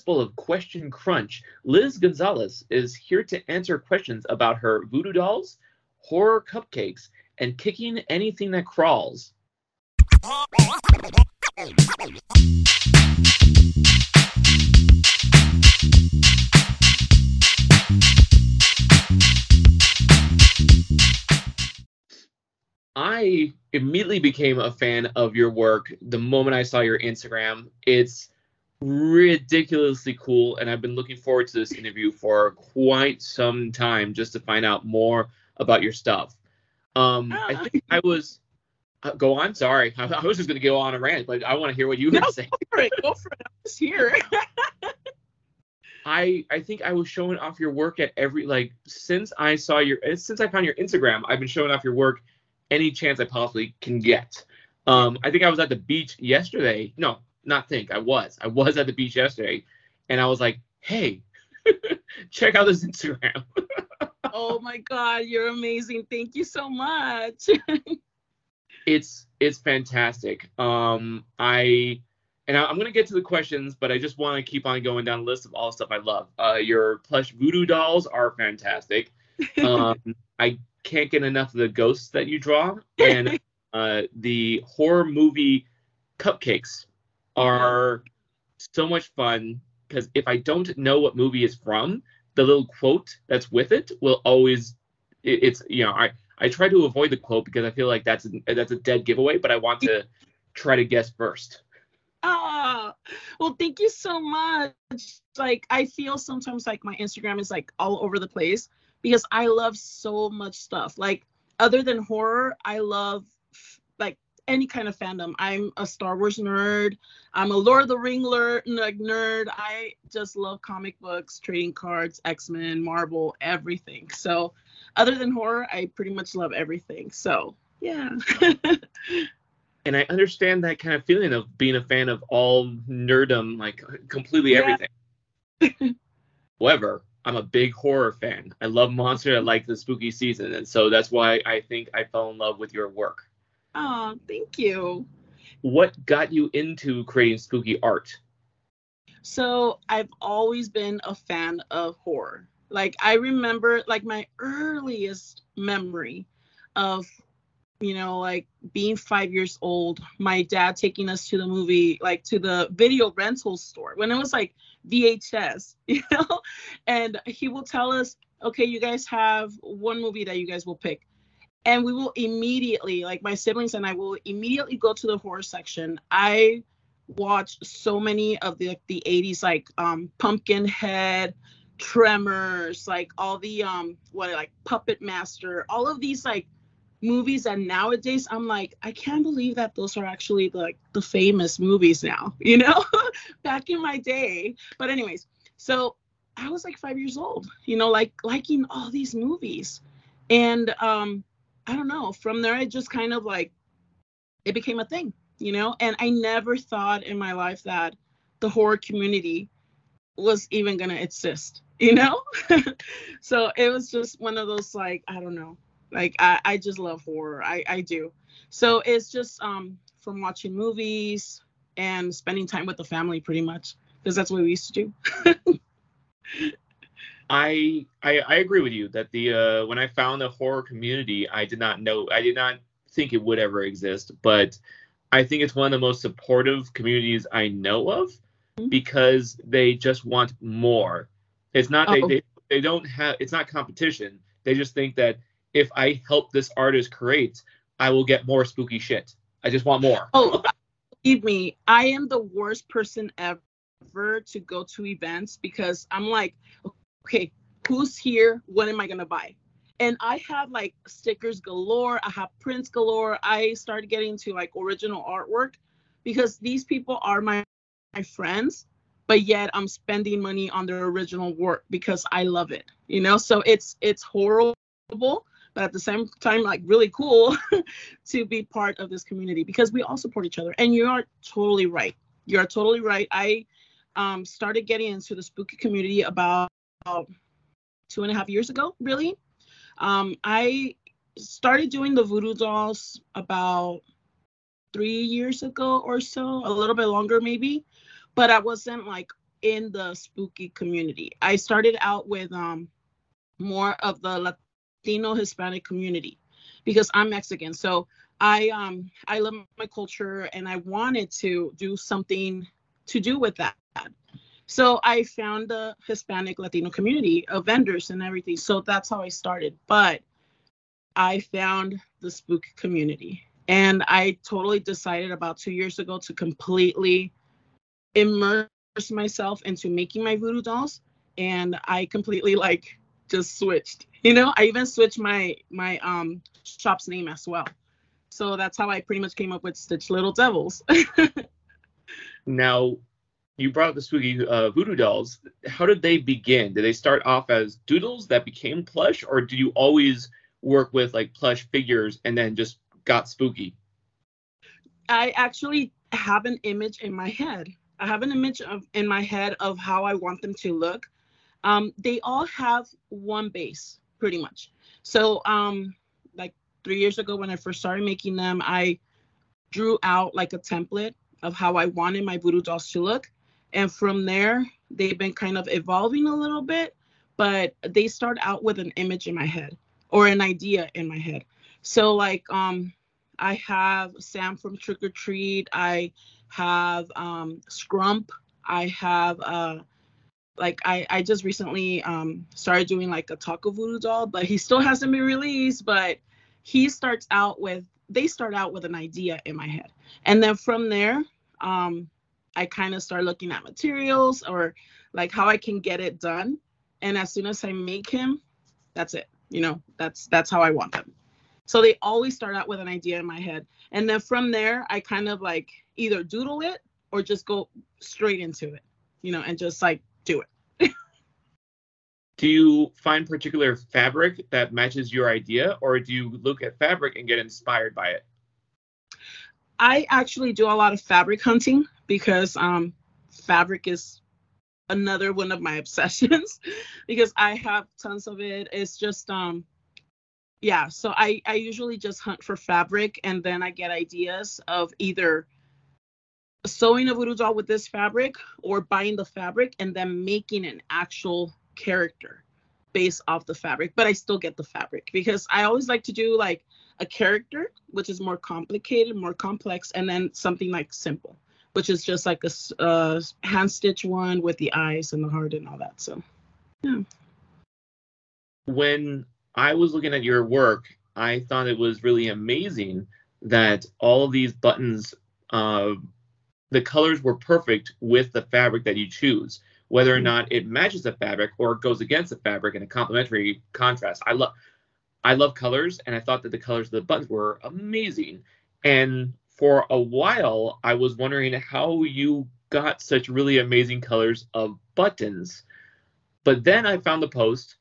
bowl of question crunch, Liz Gonzalez is here to answer questions about her voodoo dolls, horror cupcakes, and kicking anything that crawls. I immediately became a fan of your work the moment I saw your Instagram. It's ridiculously cool, and I've been looking forward to this interview for quite some time just to find out more about your stuff. Um, I Ah. think I was. Uh, go on. Sorry, I, I was just going to go on a rant, but I want to hear what you No, were saying. go for it. Go for it. I was here. I I think I was showing off your work at every like since I saw your eh, since I found your Instagram, I've been showing off your work any chance I possibly can get. Um, I think I was at the beach yesterday. No, not think. I was. I was at the beach yesterday, and I was like, hey, check out this Instagram. oh my God, you're amazing. Thank you so much. it's it's fantastic. Um, I and I, I'm gonna get to the questions, but I just want to keep on going down the list of all the stuff I love. Uh, your plush voodoo dolls are fantastic. Um, I can't get enough of the ghosts that you draw, and uh, the horror movie cupcakes are so much fun because if I don't know what movie is from, the little quote that's with it will always it, it's you know I I try to avoid the quote because I feel like that's that's a dead giveaway, but I want to try to guess first. Ah, well, thank you so much. Like, I feel sometimes like my Instagram is like all over the place because I love so much stuff. Like, other than horror, I love any kind of fandom. I'm a Star Wars nerd. I'm a Lord of the Ring nerd. I just love comic books, trading cards, X Men, Marvel, everything. So, other than horror, I pretty much love everything. So, yeah. And I understand that kind of feeling of being a fan of all nerdom, like completely Yeah. everything. However, I'm a big horror fan. I love monster. I like the spooky season, and so that's why I think I fell in love with your work. Oh, thank you. What got you into creating spooky art? So I've always been a fan of horror. Like I remember like my earliest memory of you know like being 5 years old, my dad taking us to the movie like to the video rental store when it was like VHS, you know? And he will tell us, "Okay, you guys have one movie that you guys will pick." And we will immediately like my siblings and I will immediately go to the horror section. I watched so many of the the 80s like um pumpkinhead tremors like all the um what like puppet master all of these like movies. And nowadays i'm like i can't believe that those are actually like the famous movies now you know? Back in my day. But anyways so i was like five years old you know like liking all these movies. And um i don't know from there it just kind of like it became a thing you know? And i never thought in my life that the horror community was even going to exist you know? So it was just one of those like i don't know. Like i, I just love horror. I, I do. So it's just um from watching movies and spending time with the family pretty much because that's what we used to do I, I I agree with you that the uh, when I found the horror community, I did not know I did not think it would ever exist, but I think it's one of the most supportive communities I know of Mhm. because they just want more. It's not they, Oh. they they don't have it's not competition. They just think that if I help this artist create, I will get more spooky shit. I just want more. Oh, believe me, I am the worst person ever to go to events because I'm like, okay, who's here? What am I gonna buy? And I have like stickers galore. I have prints galore. I started getting into like original artwork because these people are my, my friends, but yet I'm spending money on their original work because I love it. You know, so it's it's horrible, but at the same time, like really cool to be part of this community because we all support each other. And you are totally right. You are totally right. I um, started getting into the spooky community about two and a half years ago, really. Um, I started doing the voodoo dolls about three years ago or so, a little bit longer maybe, but I wasn't like in the spooky community. I started out with um more of the Latino Hispanic community because I'm Mexican. So I um I love my culture and I wanted to do something to do with that. So I found the Hispanic Latino community of vendors and everything. So that's how I started. But I found the spook community and I totally decided about two years ago to completely immerse myself into making my voodoo dolls. And I completely like just switched. You know, I even switched my my um shop's name as well. So that's how I pretty much came up with Stitch Little Devils. now, you brought up the spooky uh, voodoo dolls. How did they begin? Did they start off as doodles that became plush, or do you always work with like plush figures and then just got spooky? I actually have an image in my head. I have an image of in my head of how I want them to look. Um, they all have one base, pretty much. So, um, like three years ago when I first started making them, I drew out like a template of how I wanted my voodoo dolls to look, and from there they've been kind of evolving a little bit. But they start out with an image in my head or an idea in my head. So, like, um, I have Sam from Trick or Treat. I have um, Scrump. I have uh, like I I just recently um, started doing like a taco voodoo doll, but he still hasn't been released. But he starts out with they start out with an idea in my head, and then from there, um, I kind of start looking at materials or like how I can get it done. And as soon as I make him, that's it. You know, that's that's how I want them. So they always start out with an idea in my head. And then from there, I kind of like either doodle it or just go straight into it, you know, and just like do it. do you find particular fabric that matches your idea or do you look at fabric and get inspired by it? I actually do a lot of fabric hunting because um, fabric is another one of my obsessions because I have tons of it. It's just um yeah so i i usually just hunt for fabric and then i get ideas of either sewing a voodoo doll with this fabric or buying the fabric and then making an actual character based off the fabric but i still get the fabric because i always like to do like a character which is more complicated more complex and then something like simple which is just like a uh, hand stitch one with the eyes and the heart and all that so yeah when I was looking at your work, I thought it was really amazing that all of these buttons, uh, the colors were perfect with the fabric that you choose, whether or mm-hmm. not it matches the fabric or goes against the fabric in a complementary contrast. I love, I love colors, and I thought that the colors of the buttons were amazing. And for a while, I was wondering how you got such really amazing colors of buttons. But then I found the post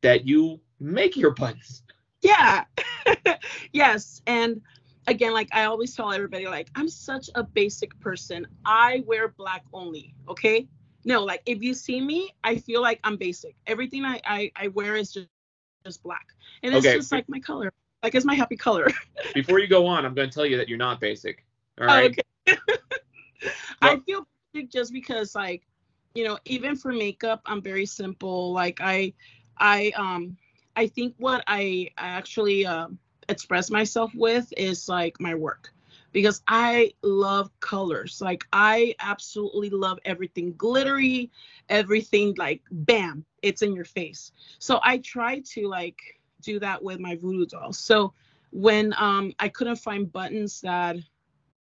that you make your buttons. Yeah. yes. And again, like I always tell everybody, like, I'm such a basic person. I wear black only. Okay. No, like if you see me, I feel like I'm basic. Everything I I, I wear is just just black. And it's okay. just like my color. Like it's my happy color. Before you go on, I'm gonna tell you that you're not basic. All right. Oh, okay. I feel basic just because like, you know, even for makeup, I'm very simple. Like I I um I think what I actually uh, express myself with is like my work because I love colors. Like I absolutely love everything glittery, everything like bam, it's in your face. So I try to like do that with my voodoo dolls. So when um I couldn't find buttons that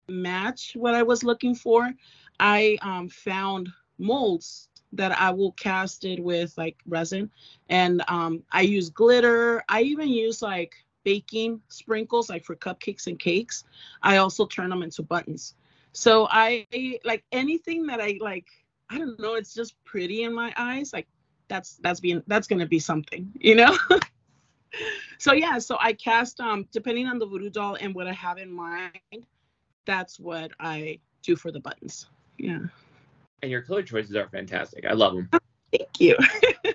match what I was looking for, I um found molds that I will cast it with like resin. And um, I use glitter. I even use like baking sprinkles, like for cupcakes and cakes. I also turn them into buttons. So I like anything that I like. I don't know. It's just pretty in my eyes. Like that's that's being that's gonna be something, you know. so yeah. So I cast um depending on the voodoo doll and what I have in mind. That's what I do for the buttons. Yeah and your color choices are fantastic. I love them. Thank you.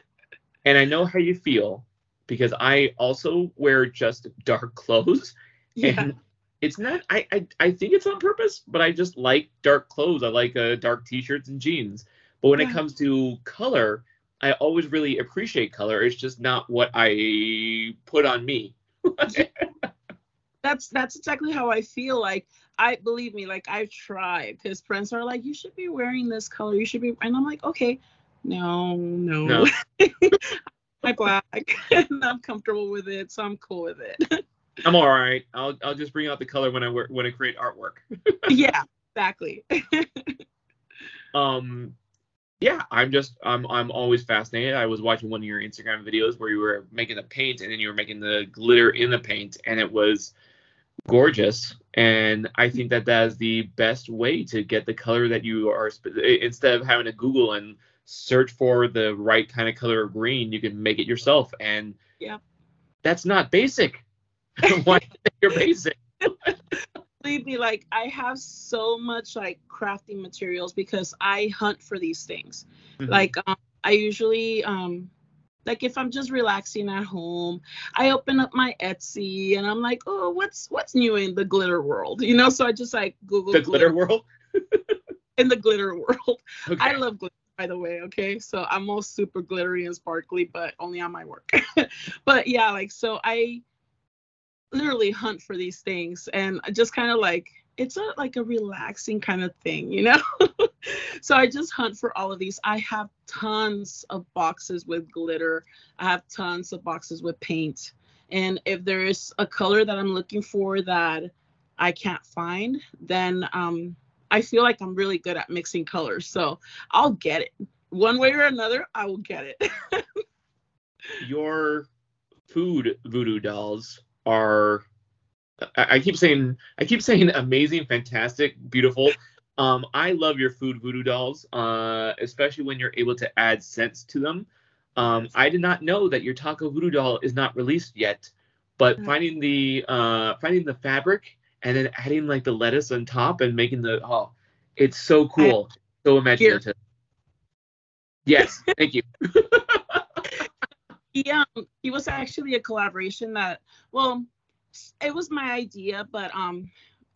and I know how you feel because I also wear just dark clothes. Yeah. And it's not I, I I think it's on purpose, but I just like dark clothes. I like uh, dark t-shirts and jeans. But when Yeah. it comes to color, I always really appreciate color. It's just not what I put on me. that's that's exactly how I feel. Like I believe me, like I've tried because friends are like, you should be wearing this color. You should be, and I'm like, okay, no, no, No. my black, and I'm comfortable with it, so I'm cool with it. I'm all right. I'll I'll just bring out the color when I work when I create artwork. yeah, exactly. um yeah i'm just i'm i'm always fascinated i was watching one of your instagram videos where you were making the paint and then you were making the glitter in the paint and it was gorgeous and i think that that is the best way to get the color that you are instead of having to google and search for the right kind of color of green you can make it yourself and Yeah. that's not basic why you're basic believe me, like I have so much like crafting materials because I hunt for these things. Mhm. Like um, I usually um like if I'm just relaxing at home, I open up my Etsy and I'm like, oh, what's what's new in the glitter world? You know, so I just like Google the glitter world in the glitter world. okay. I love glitter, by the way. Okay, so I'm all super glittery and sparkly, but only on my work. but yeah, like so I literally hunt for these things, and just kind of like it's a like a relaxing kind of thing, you know. so I just hunt for all of these. I have tons of boxes with glitter. I have tons of boxes with paint. And if there's a color that I'm looking for that I can't find, then um, I feel like I'm really good at mixing colors. So I'll get it. One way or another, I will get it. your food voodoo dolls are I, I keep saying I keep saying amazing, fantastic, beautiful. Um, I love your food voodoo dolls, uh, especially when you're able to add scents to them. Um, I did not know that your taco voodoo doll is not released yet, but Mm. finding the uh, finding the fabric and then adding like the lettuce on top and making the oh, it's so cool, so imaginative. Yes, thank you. he um he was actually a collaboration that well it was my idea but um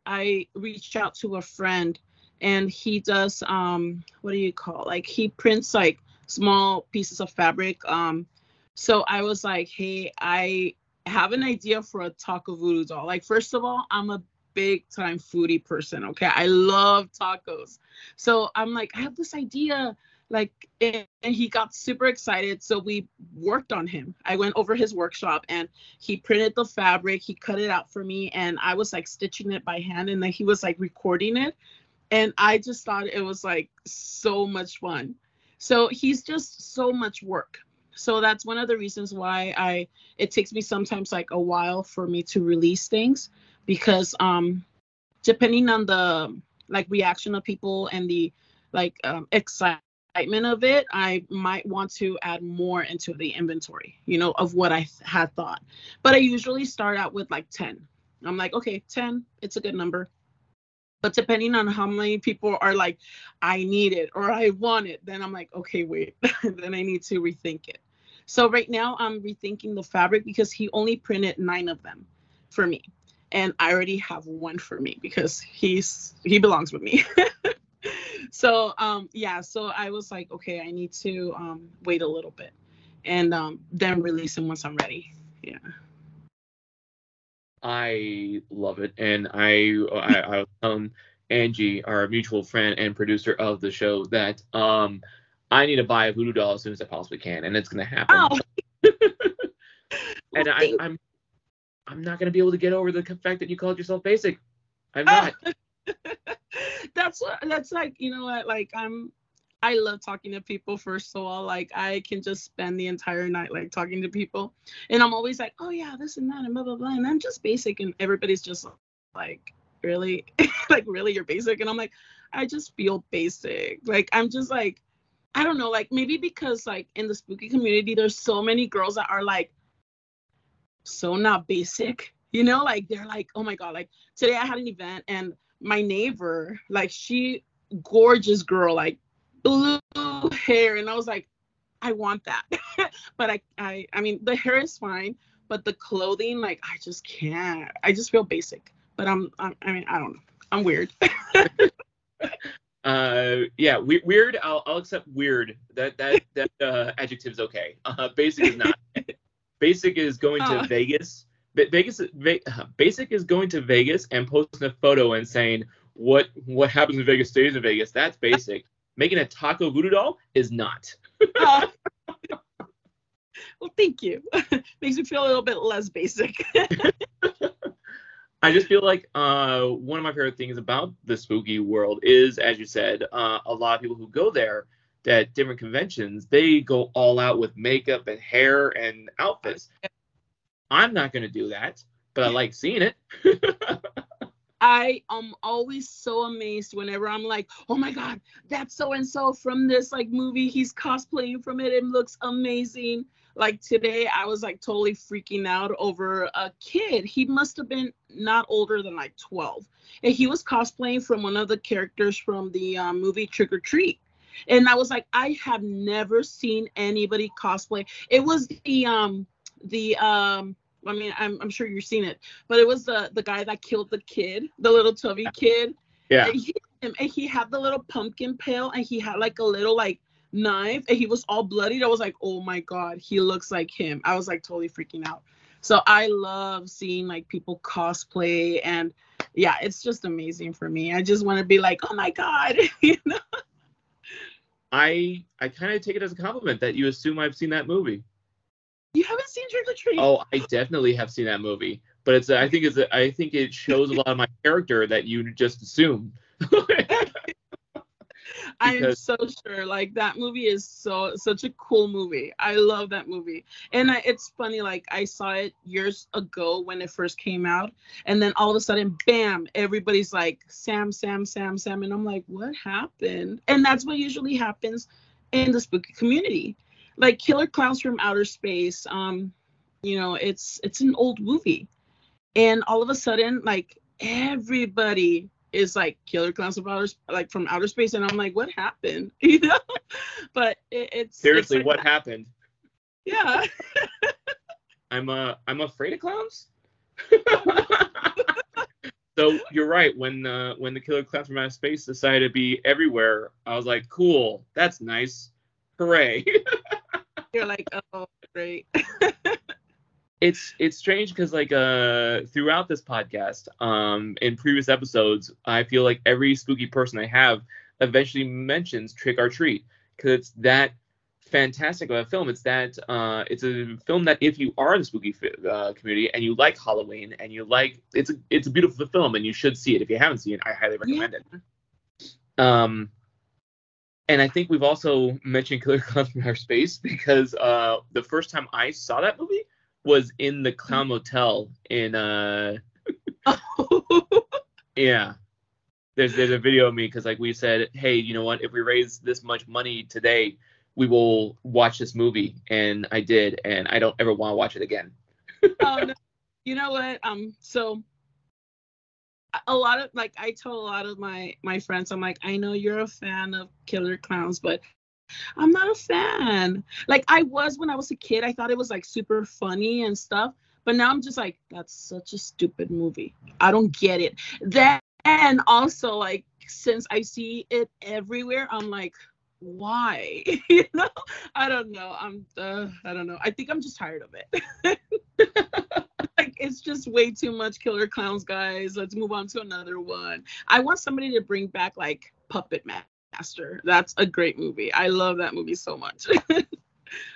i reached out to a friend and he does um what do you call like he prints like small pieces of fabric um so i was like hey i have an idea for a taco voodoo doll like first of all i'm a big time foodie person okay? I love tacos. So i'm like i have this idea like and, he got super excited so we worked on him. I went over his workshop and he printed the fabric he cut it out for me and i was like stitching it by hand and then he was like recording it and i just thought it was like so much fun. So he's just so much work. So that's one of the reasons why i it takes me sometimes like a while for me to release things because um depending on the like reaction of people and the like um excitement of it, I might want to add more into the inventory, you know, of what I had thought. But I usually start out with like 10. I'm like, okay, 10, it's a good number. But depending on how many people are like, I need it or I want it, then I'm like, okay, wait, then I need to rethink it. So right now I'm rethinking the fabric because he only printed nine of them for me. And I already have one for me because he's he belongs with me. so um yeah so i was like okay i need to um wait a little bit and um then release him once i'm ready yeah I love it, and I I, I was telling Angie, our mutual friend and producer of the show, that um I need to buy a voodoo doll as soon as I possibly can, and it's gonna happen. oh and I, thank- I'm not gonna be able to get over the fact that you called yourself basic. I'm Oh. not. that's what that's like you know what like i'm i love talking to people first of all like i can just spend the entire night like talking to people and i'm always like oh yeah this and that and blah blah blah and i'm just basic and everybody's just like really like really you're basic and i'm like i just feel basic like i'm just like i don't know like maybe because like in the spooky community there's so many girls that are like so not basic you know like they're like oh my god like today i had an event and my neighbor like she gorgeous girl like blue hair and i was like i want that but I, I i mean the hair is fine but the clothing like i just can't i just feel basic but i'm, I'm i mean i don't know i'm weird Uh, yeah, we- weird. I'll, I'll accept weird. That that that uh, adjective's okay. Uh, basic is not. basic is going to Oh. Vegas. Vegas. Basic is going to Vegas and posting a photo and saying what what happens in Vegas stays in Vegas. That's basic. Making a taco voodoo doll is not. Uh, well, thank you. Makes me feel a little bit less basic. I just feel like uh, one of my favorite things about the spooky world is, as you said, uh, a lot of people who go there at different conventions, they go all out with makeup and hair and outfits. I'm not going to do that, but I like seeing it. I am always so amazed whenever I'm like, oh my god, that's so and so from this like movie. He's cosplaying from it. It looks amazing. Like today, I was like totally freaking out over a kid. He must have been not older than like 12, and he was cosplaying from one of the characters from the um, movie Trick or Treat. And I was like, I have never seen anybody cosplay. It was the um the um I mean, I'm, I'm sure you've seen it, but it was the the guy that killed the kid, the little Tubby kid. Yeah. And he, and he had the little pumpkin pail, and he had like a little like knife, and he was all bloodied. I was like, oh my god, he looks like him. I was like totally freaking out. So I love seeing like people cosplay, and yeah, it's just amazing for me. I just want to be like, oh my god, you know? I I kind of take it as a compliment that you assume I've seen that movie. You haven't seen Trick or Treat? Oh, I definitely have seen that movie, but it's I think it's I think it shows a lot of my character that you just assume. I'm so sure. Like that movie is so such a cool movie. I love that movie. And I, it's funny. Like I saw it years ago when it first came out, and then all of a sudden, bam! Everybody's like Sam, Sam, Sam, Sam, and I'm like, what happened? And that's what usually happens in the spooky community. Like Killer Clowns from Outer Space. Um, you know, it's it's an old movie, and all of a sudden, like everybody is like killer clowns from outer like from outer space and i'm like what happened you know but it, it's Seriously, it's like what happened? yeah I'm uh I'm afraid of clowns. so you're right. When uh, when the killer clowns from outer space decided to be everywhere, I was like, cool, that's nice, hooray. you're like oh great it's it's strange because like uh throughout this podcast, um in previous episodes, I feel like every spooky person I have eventually mentions Trick or Treat because it's that fantastic of a film. It's that uh, it's a film that if you are in the spooky uh, community and you like Halloween and you like it's a it's a beautiful film and you should see it. If you haven't seen it, I highly recommend it. Um, and I think we've also mentioned Killer Clowns from Outer Space because uh, the first time I saw that movie was in the Clown Motel in uh yeah. There's there's a video of me because like we said, hey, you know what? If we raise this much money today, we will watch this movie, and I did, and I don't ever want to watch it again. oh no you know what um so a lot of like i tell a lot of my my friends i'm like i know you're a fan of killer clowns but i'm not a fan. Like i was when i was a kid. I thought it was like super funny and stuff but now i'm just like that's such a stupid movie. I don't get it. Then also like since i see it everywhere i'm like why? You know? I don't know. I'm uh, i don't know. I think i'm just tired of it. Like it's just way too much killer clowns guys. Let's move on to another one. I want somebody to bring back like puppet master that's a great movie. I love that movie so much.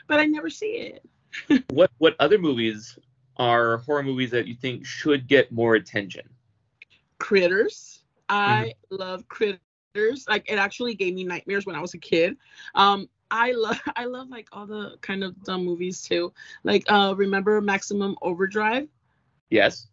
But i never see it. What what other movies are horror movies that you think should get more attention? critters. I love critters. Like it actually gave me nightmares when i was a kid. Um i love i love like all the kind of dumb movies too. Like uh remember maximum overdrive? Yes.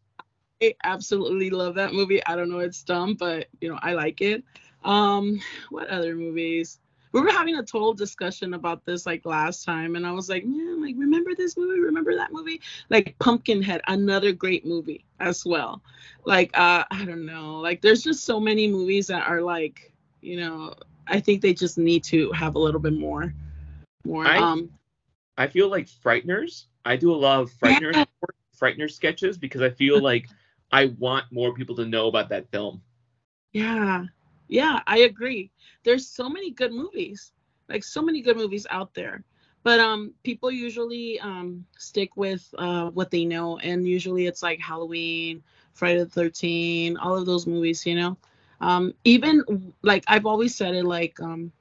I absolutely love that movie. I don't know, it's dumb, but you know, I like it. Um, what other movies? We were having a total discussion about this like last time, and I was like, man, like remember this movie? Remember that movie? Like Pumpkinhead, another great movie as well. Like, uh, I don't know, like there's just so many movies that are like, you know, I think they just need to have a little bit more, more. I- um, I feel like Frighteners. I do a lot of Frighteners Frighteners sketches because I feel like I want more people to know about that film. Yeah. Yeah, I agree. There's so many good movies, like so many good movies out there. But um, people usually um stick with uh what they know, and usually it's like Halloween, Friday the 13th, all of those movies, you know. Um, even like I've always said it, like um,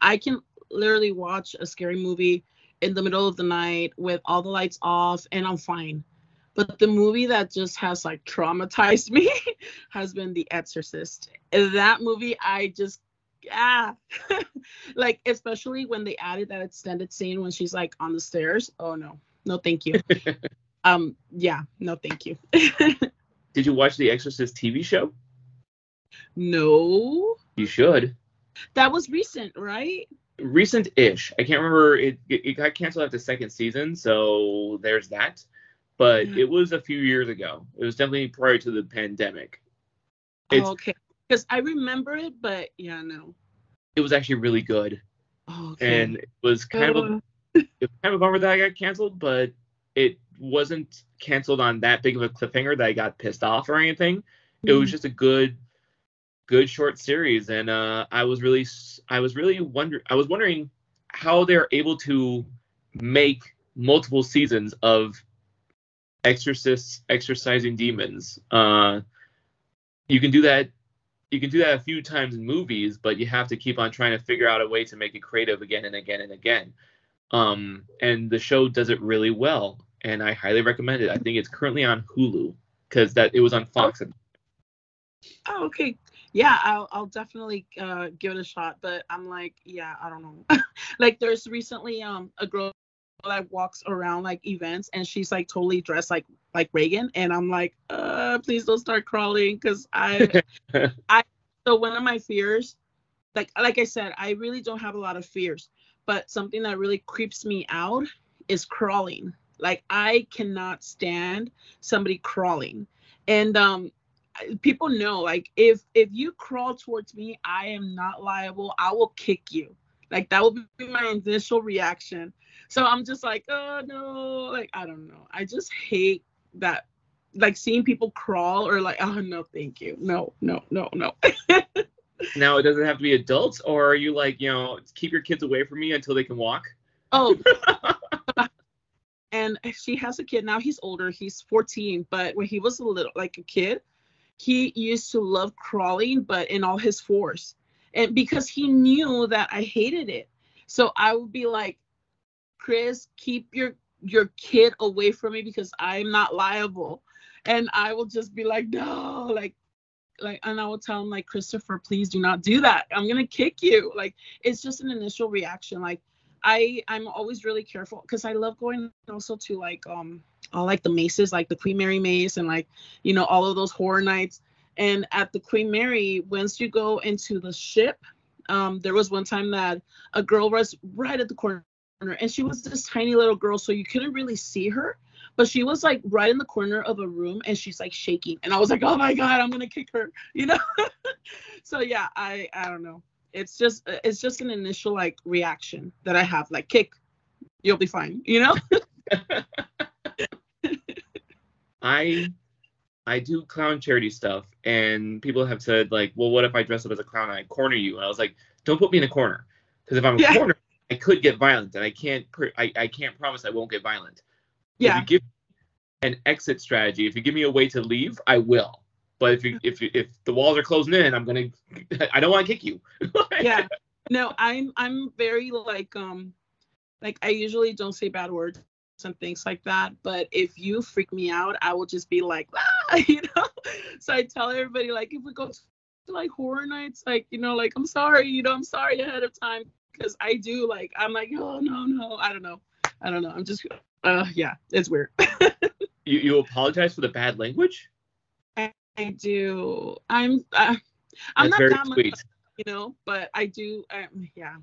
I can literally watch a scary movie in the middle of the night with all the lights off, and I'm fine. But the movie that just has like traumatized me has been The Exorcist. That movie, I just ah like especially when they added that extended scene when she's like on the stairs. Oh no. No thank you. Um yeah. No thank you. Did you watch the exorcist tv show? No. You should. That was recent right? Recent-ish. I can't remember. It, it got canceled after the second season so there's that but it was a few years ago it was definitely prior to the pandemic it's, oh, okay because I remember it, but yeah, no. It was actually really good. Oh, okay. And it was kind uh. of a, uh. it was kind of a bummer that I got canceled, but it wasn't canceled on that big of a cliffhanger that I got pissed off or anything. Mm-hmm. It was mm-hmm. just a good good short series and uh, I was really I was really wonder I was wondering how they're able to make multiple seasons of exorcists exorcising demons. Uh, you can do that you can do that a few times in movies, but you have to keep on trying to figure out a way to make it creative again and again and again. Um, and the show does it really well, and I highly recommend it. I think it's currently on Hulu because that it was on Fox. Oh, okay. Yeah, I'll I'll definitely uh, give it a shot. But I'm like, yeah, I don't know. like, there's recently um a girl that walks around like events and she's like totally dressed like like Reagan and I'm like uh please don't start crawling because I I so one of my fears like like I said I really don't have a lot of fears but something that really creeps me out is crawling. Like I cannot stand somebody crawling and um people know like if if you crawl towards me I am not liable. I will kick you. Like that will be my initial reaction so I'm just like, oh no, like I don't know. I just hate that like seeing people crawl or like, oh no, thank you. No, no, no, no. now it doesn't have to be adults, or are you like, you know, keep your kids away from me until they can walk? Oh. and she has a kid now. He's older. He's 14, but when he was a little like a kid, he used to love crawling, but in all his force. And because he knew that I hated it. So I would be like, Chris, keep your your kid away from me because I'm not liable. And I will just be like, no, like like and I will tell him like Christopher, please do not do that. I'm gonna kick you. Like it's just an initial reaction. Like I I'm always really careful because I love going also to like um all like the maces, like the Queen Mary mace and like you know all of those horror nights. And at the Queen Mary, once you go into the ship, um, there was one time that a girl was right at the corner and she was this tiny little girl so you couldn't really see her but she was like right in the corner of a room and she's like shaking and i was like oh my god i'm gonna kick her you know? So yeah i i don't know. It's just uh, it's just an initial like reaction that i have like kick you'll be fine you know? I i do clown charity stuff and people have said like well what if i dress up as a clown and i corner you? And i was like don't put me in a corner because if i'm a yeah. corner I could get violent, and I can't I, I can't promise I won't get violent. Yeah. If you give an exit strategy, if you give me a way to leave, I will. But if you if if the walls are closing in, I'm gonna I don't want to kick you. yeah. No, I'm I'm very like um like I usually don't say bad words and things like that. But if you freak me out, I will just be like, ah, you know. So I tell everybody like if we go to like horror nights, like you know, like I'm sorry, you know, I'm sorry ahead of time because I do like I'm like oh no no I don't know I don't know I'm just uh yeah it's weird. you you apologize for the bad language? I, I do. I'm uh, I'm That's not that sweet. much, you know, but I do. Um, yeah.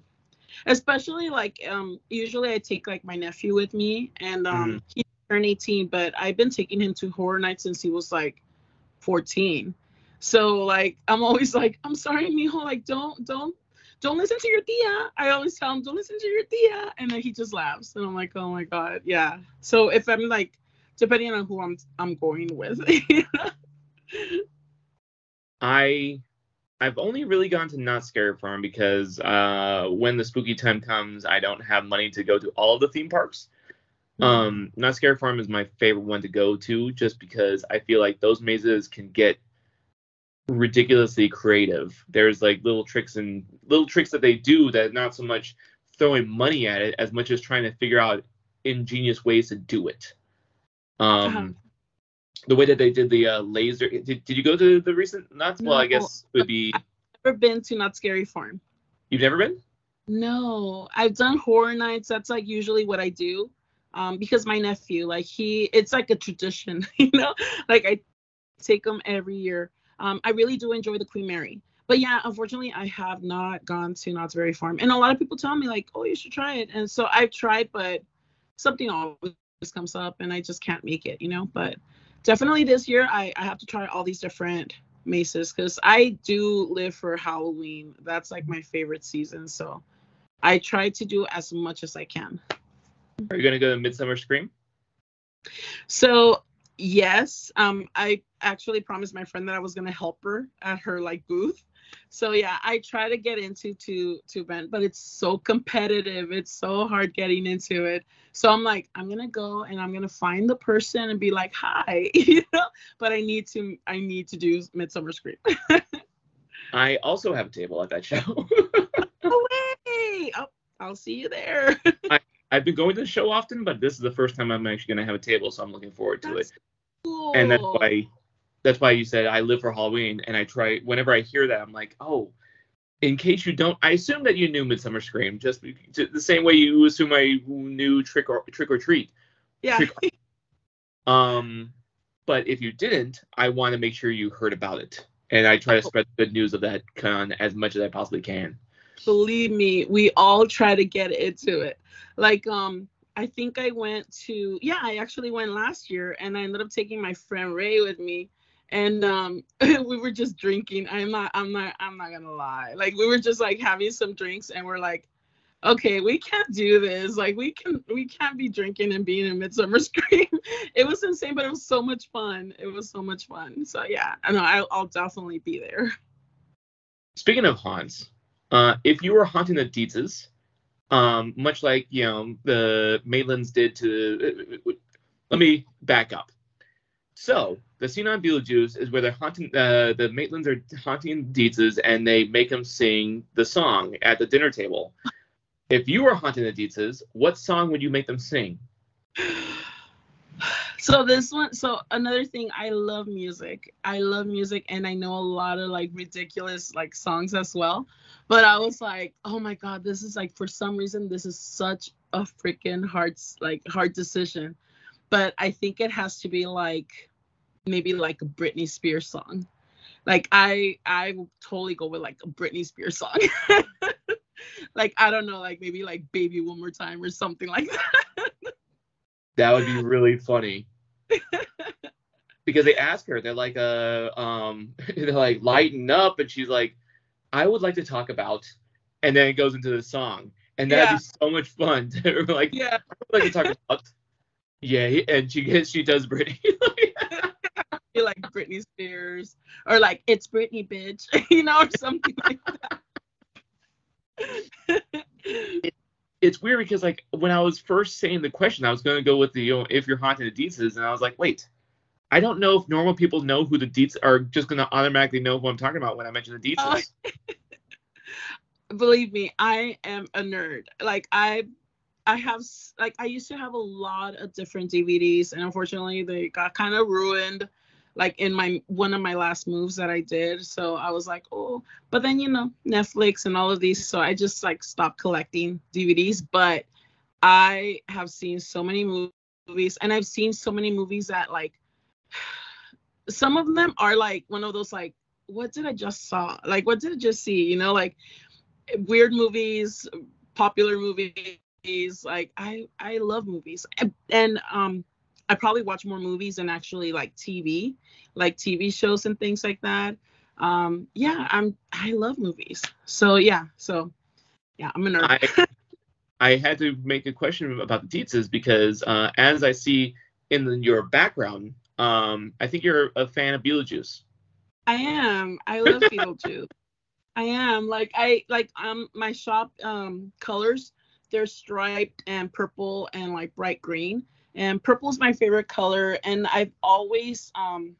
Especially like um usually I take like my nephew with me and um mm-hmm. he turned 18 but I've been taking him to horror nights since he was like 14. So like I'm always like I'm sorry Mijo like don't don't don't listen to your tia. I always tell him, don't listen to your tia. And then he just laughs. And I'm like, oh my God. Yeah. So if I'm like, depending on who I'm I'm going with. I I've only really gone to Knott's Scary Farm because uh, when the spooky time comes, I don't have money to go to all of the theme parks. Mm-hmm. Um, Knott's Scary Farm is my favorite one to go to, just because I feel like those mazes can get ridiculously creative. There's like little tricks and little tricks that they do that not so much throwing money at it as much as trying to figure out ingenious ways to do it. Um, Uh-huh. the way that they did the uh, laser. Did, did you go to the recent Knott's? well, I No. guess would be. Never been to Knott's Scary Farm. You've never been? No, I've done horror nights. That's like usually what I do. Um, because my nephew, like he, it's like a tradition, you know. Like I take him every year. Um, I really do enjoy the Queen Mary. But yeah, unfortunately, I have not gone to Knott's Berry Farm, and a lot of people tell me like, "Oh, you should try it." And so I've tried, but something always comes up, and I just can't make it, you know. But definitely this year, I, I have to try all these different maces because I do live for Halloween. That's like my favorite season. So I try to do as much as I can. Are you gonna go to Midsummer Scream? So yes, um, I actually promised my friend that I was gonna help her at her like booth. So yeah, I try to get into to to event, but it's so competitive. It's so hard getting into it. So I'm like, I'm gonna go and I'm gonna find the person and be like, hi, you know. But I need to I need to do Midsummer Scream. I also have a table at that show. no way! Oh, I'll see you there. I've been going to the show often, but this is the first time I'm actually gonna have a table, so I'm looking forward to That's it. cool. And that's why that's why you said I live for Halloween, and I try whenever I hear that, I'm like, oh. In case you don't, I assume that you knew Midsummer Scream, just the same way you assume I knew Trick or Trick or Treat. yeah. trick- Um, but if you didn't, I want to make sure you heard about it, and I try to spread the good news of that con as much as I possibly can. Believe me we all try to get into it. Like um i think i went to yeah i actually went last year and i ended up taking my friend ray with me. And um we were just drinking. I'm not i'm not i'm not gonna lie. Like we were just like having some drinks and we're like okay we can't do this. Like we can we can't be drinking and being in midsummer scream. It was insane but it was so much fun. It was so much fun. So yeah i know I'll, I'll definitely be there. Speaking of haunts, uh, if you were haunting the Deetzes, um, much like you know the Maitlands did to, let me back up. So the scene on Beetlejuice is where they're haunting uh, the Maitlands are haunting Deetzes and they make them sing the song at the dinner table. If you were haunting the Deetzes, what song would you make them sing? so this one so another thing i love music. I love music and i know a lot of like ridiculous like songs as well. But i was like oh my god this is like for some reason this is such a freaking hard like hard decision. But i think it has to be like maybe like a britney spears song. Like i i will totally go with like a britney spears song. Like i don't know like maybe like baby one more time or something like that That would be really funny. because they ask her, they're like, uh, um, they're like, lighten up, and she's like, I would like to talk about, and then it goes into the song, and that'd Yeah. be so much fun. to like, yeah I would like to talk about, yeah, and she gets, she does Britney. be like Britney Spears or like it's Britney bitch, you know, or something like that. it's weird because like when I was first saying the question, I was gonna go with the you know, if you're haunted the Deetzes, and I was like, wait. I don't know if normal people know who the Deetz are just gonna automatically know who I'm talking about when I mention the Deetzes. Oh. Uh, Believe me, I am a nerd. Like I I have like I used to have a lot of different DVDs and unfortunately they got kind of ruined like in my one of my last moves that I did. So I was like, "Oh, but then you know, Netflix and all of these, so I just like stopped collecting DVDs, but I have seen so many movies and I've seen so many movies that like some of them are like one of those like what did I just saw? Like what did I just see? You know, like weird movies, popular movies. Like I I love movies. And, and um I probably watch more movies than actually like TV, like TV shows and things like that. Um yeah, I'm I love movies. So yeah, so yeah, I'm a nerd. I I had to make a question about the Deetzes because uh, as I see in the, your background, um, I think you're a fan of Beetlejuice. I am. I love Beetlejuice. I am like I like um my shop um colors they're striped and purple and like bright green and purple is my favorite color. And I've always um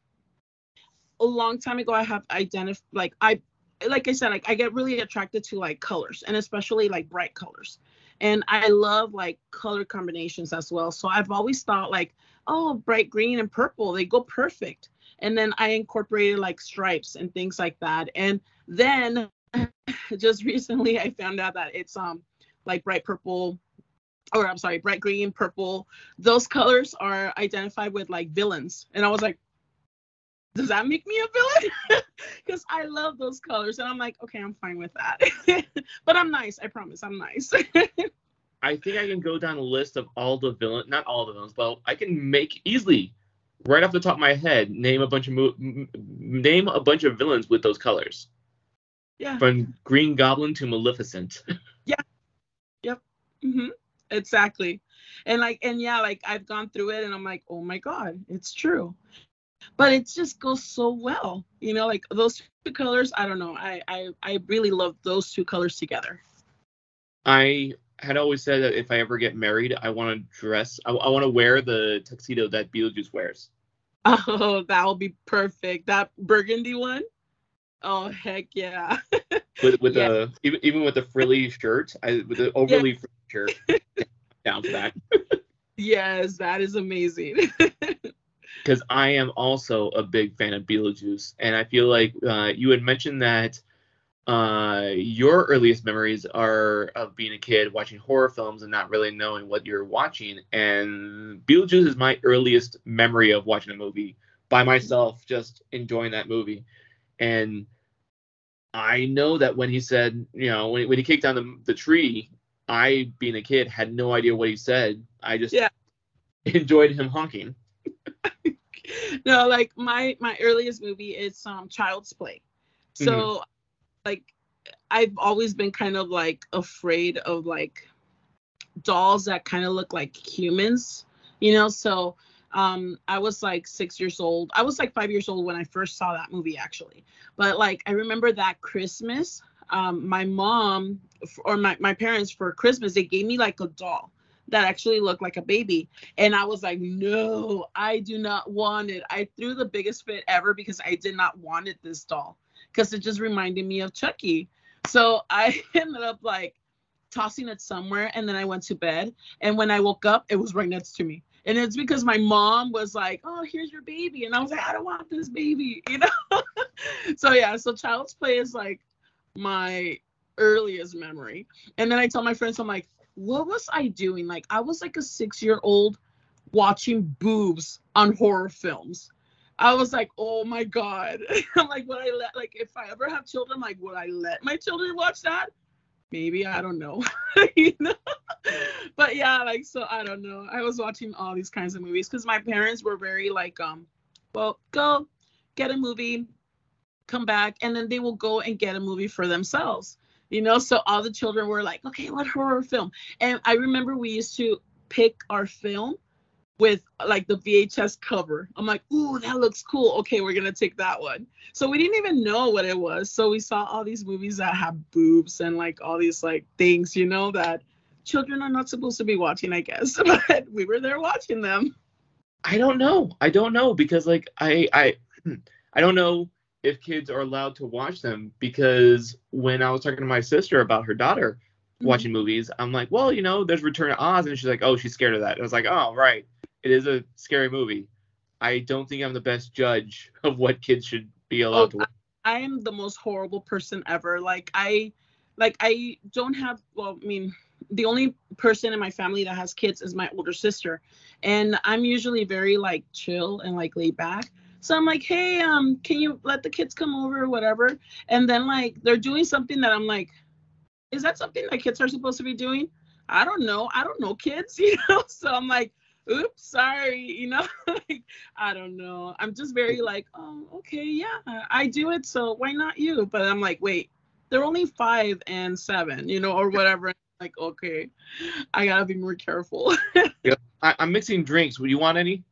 a long time ago I have identified like I like I said like I get really attracted to like colors and especially like bright colors. And I love like color combinations as well. So I've always thought like oh bright green and purple they go perfect. And then I incorporated like stripes and things like that. And then just recently I found out that it's um like bright purple or I'm sorry, bright green, purple. Those colors are identified with like villains. And I was like, does that make me a villain? Because I love those colors. And I'm like, okay, I'm fine with that. but I'm nice. I promise I'm nice. I think I can go down a list of all the villains, not all the villains, but I can make easily, right off the top of my head, name a bunch of mo- name a bunch of villains with those colors. Yeah. From Green Goblin to Maleficent. yeah. Yep. Mm-hmm. Exactly. And like, and yeah, like I've gone through it and I'm like, oh my God, it's true. But it just goes so well. You know, like those two colors, I don't know. I I, I really love those two colors together. I had always said that if I ever get married, I want to dress, I, I want to wear the tuxedo that Beetlejuice wears. Oh, that will be perfect. That burgundy one. Oh heck yeah. with with yeah. the even, even with the frilly shirt, I with the overly yeah. Down for that. yes, that is amazing. Because I am also a big fan of Beetlejuice, and I feel like uh, you had mentioned that uh, your earliest memories are of being a kid watching horror films and not really knowing what you're watching. And Beetlejuice is my earliest memory of watching a movie by myself, just enjoying that movie. And I know that when he said, you know, when, when he kicked down the, the tree, I, being a kid, had no idea what he said. I just yeah. enjoyed him honking. no, like my my earliest movie is um Child's Play. So mm-hmm. like I've always been kind of like afraid of like dolls that kind of look like humans, you know, so um i was like six years old i was like five years old when i first saw that movie actually but like i remember that christmas um my mom or my, my parents for christmas they gave me like a doll that actually looked like a baby. And i was like no i do not want it. I threw the biggest fit ever because i did not want it this doll because it just reminded me of chucky. So i ended up like tossing it somewhere and then i went to bed. And when i woke up it was right next to me. And it's because my mom was like, "Oh, here's your baby," and I was like, "I don't want this baby," you know. so yeah, so Child's Play is like my earliest memory. And then I tell my friends, I'm like, "What was I doing? Like, I was like a six year old watching boobs on horror films." I was like, oh my god. I'm like, would I let like if I ever have children, like would I let my children watch that? maybe i don't know you know but yeah like so i don't know i was watching all these kinds of movies because my parents were very like um well go get a movie come back and then they will go and get a movie for themselves you know so all the children were like okay what horror film and i remember we used to pick our film with like the VHS cover. I'm like, ooh, that looks cool. Okay, we're gonna take that one. So we didn't even know what it was. So we saw all these movies that have boobs and like all these like things, you know, that children are not supposed to be watching, I guess. But we were there watching them. I don't know. I don't know because like I I I don't know if kids are allowed to watch them because when I was talking to my sister about her daughter mm-hmm. watching movies, I'm like, well, you know, there's Return to Oz, and she's like, oh, she's scared of that. And I was like, oh, right it is a scary movie. I don't think I'm the best judge of what kids should be allowed oh, to watch. I am the most horrible person ever. Like I like I don't have well, I mean, the only person in my family that has kids is my older sister. And I'm usually very like chill and like laid back. So I'm like, hey, um, can you let the kids come over or whatever? And then like they're doing something that I'm like, is that something that kids are supposed to be doing? I don't know. I don't know kids, you know. So I'm like, oops, sorry, you know, like, I don't know. I'm just very like, oh, okay, yeah, I do it, so why not you? But I'm like, wait, they're only five and seven, you know, or whatever. like, okay, I gotta be more careful. yeah, I, am mixing drinks. Would you want any?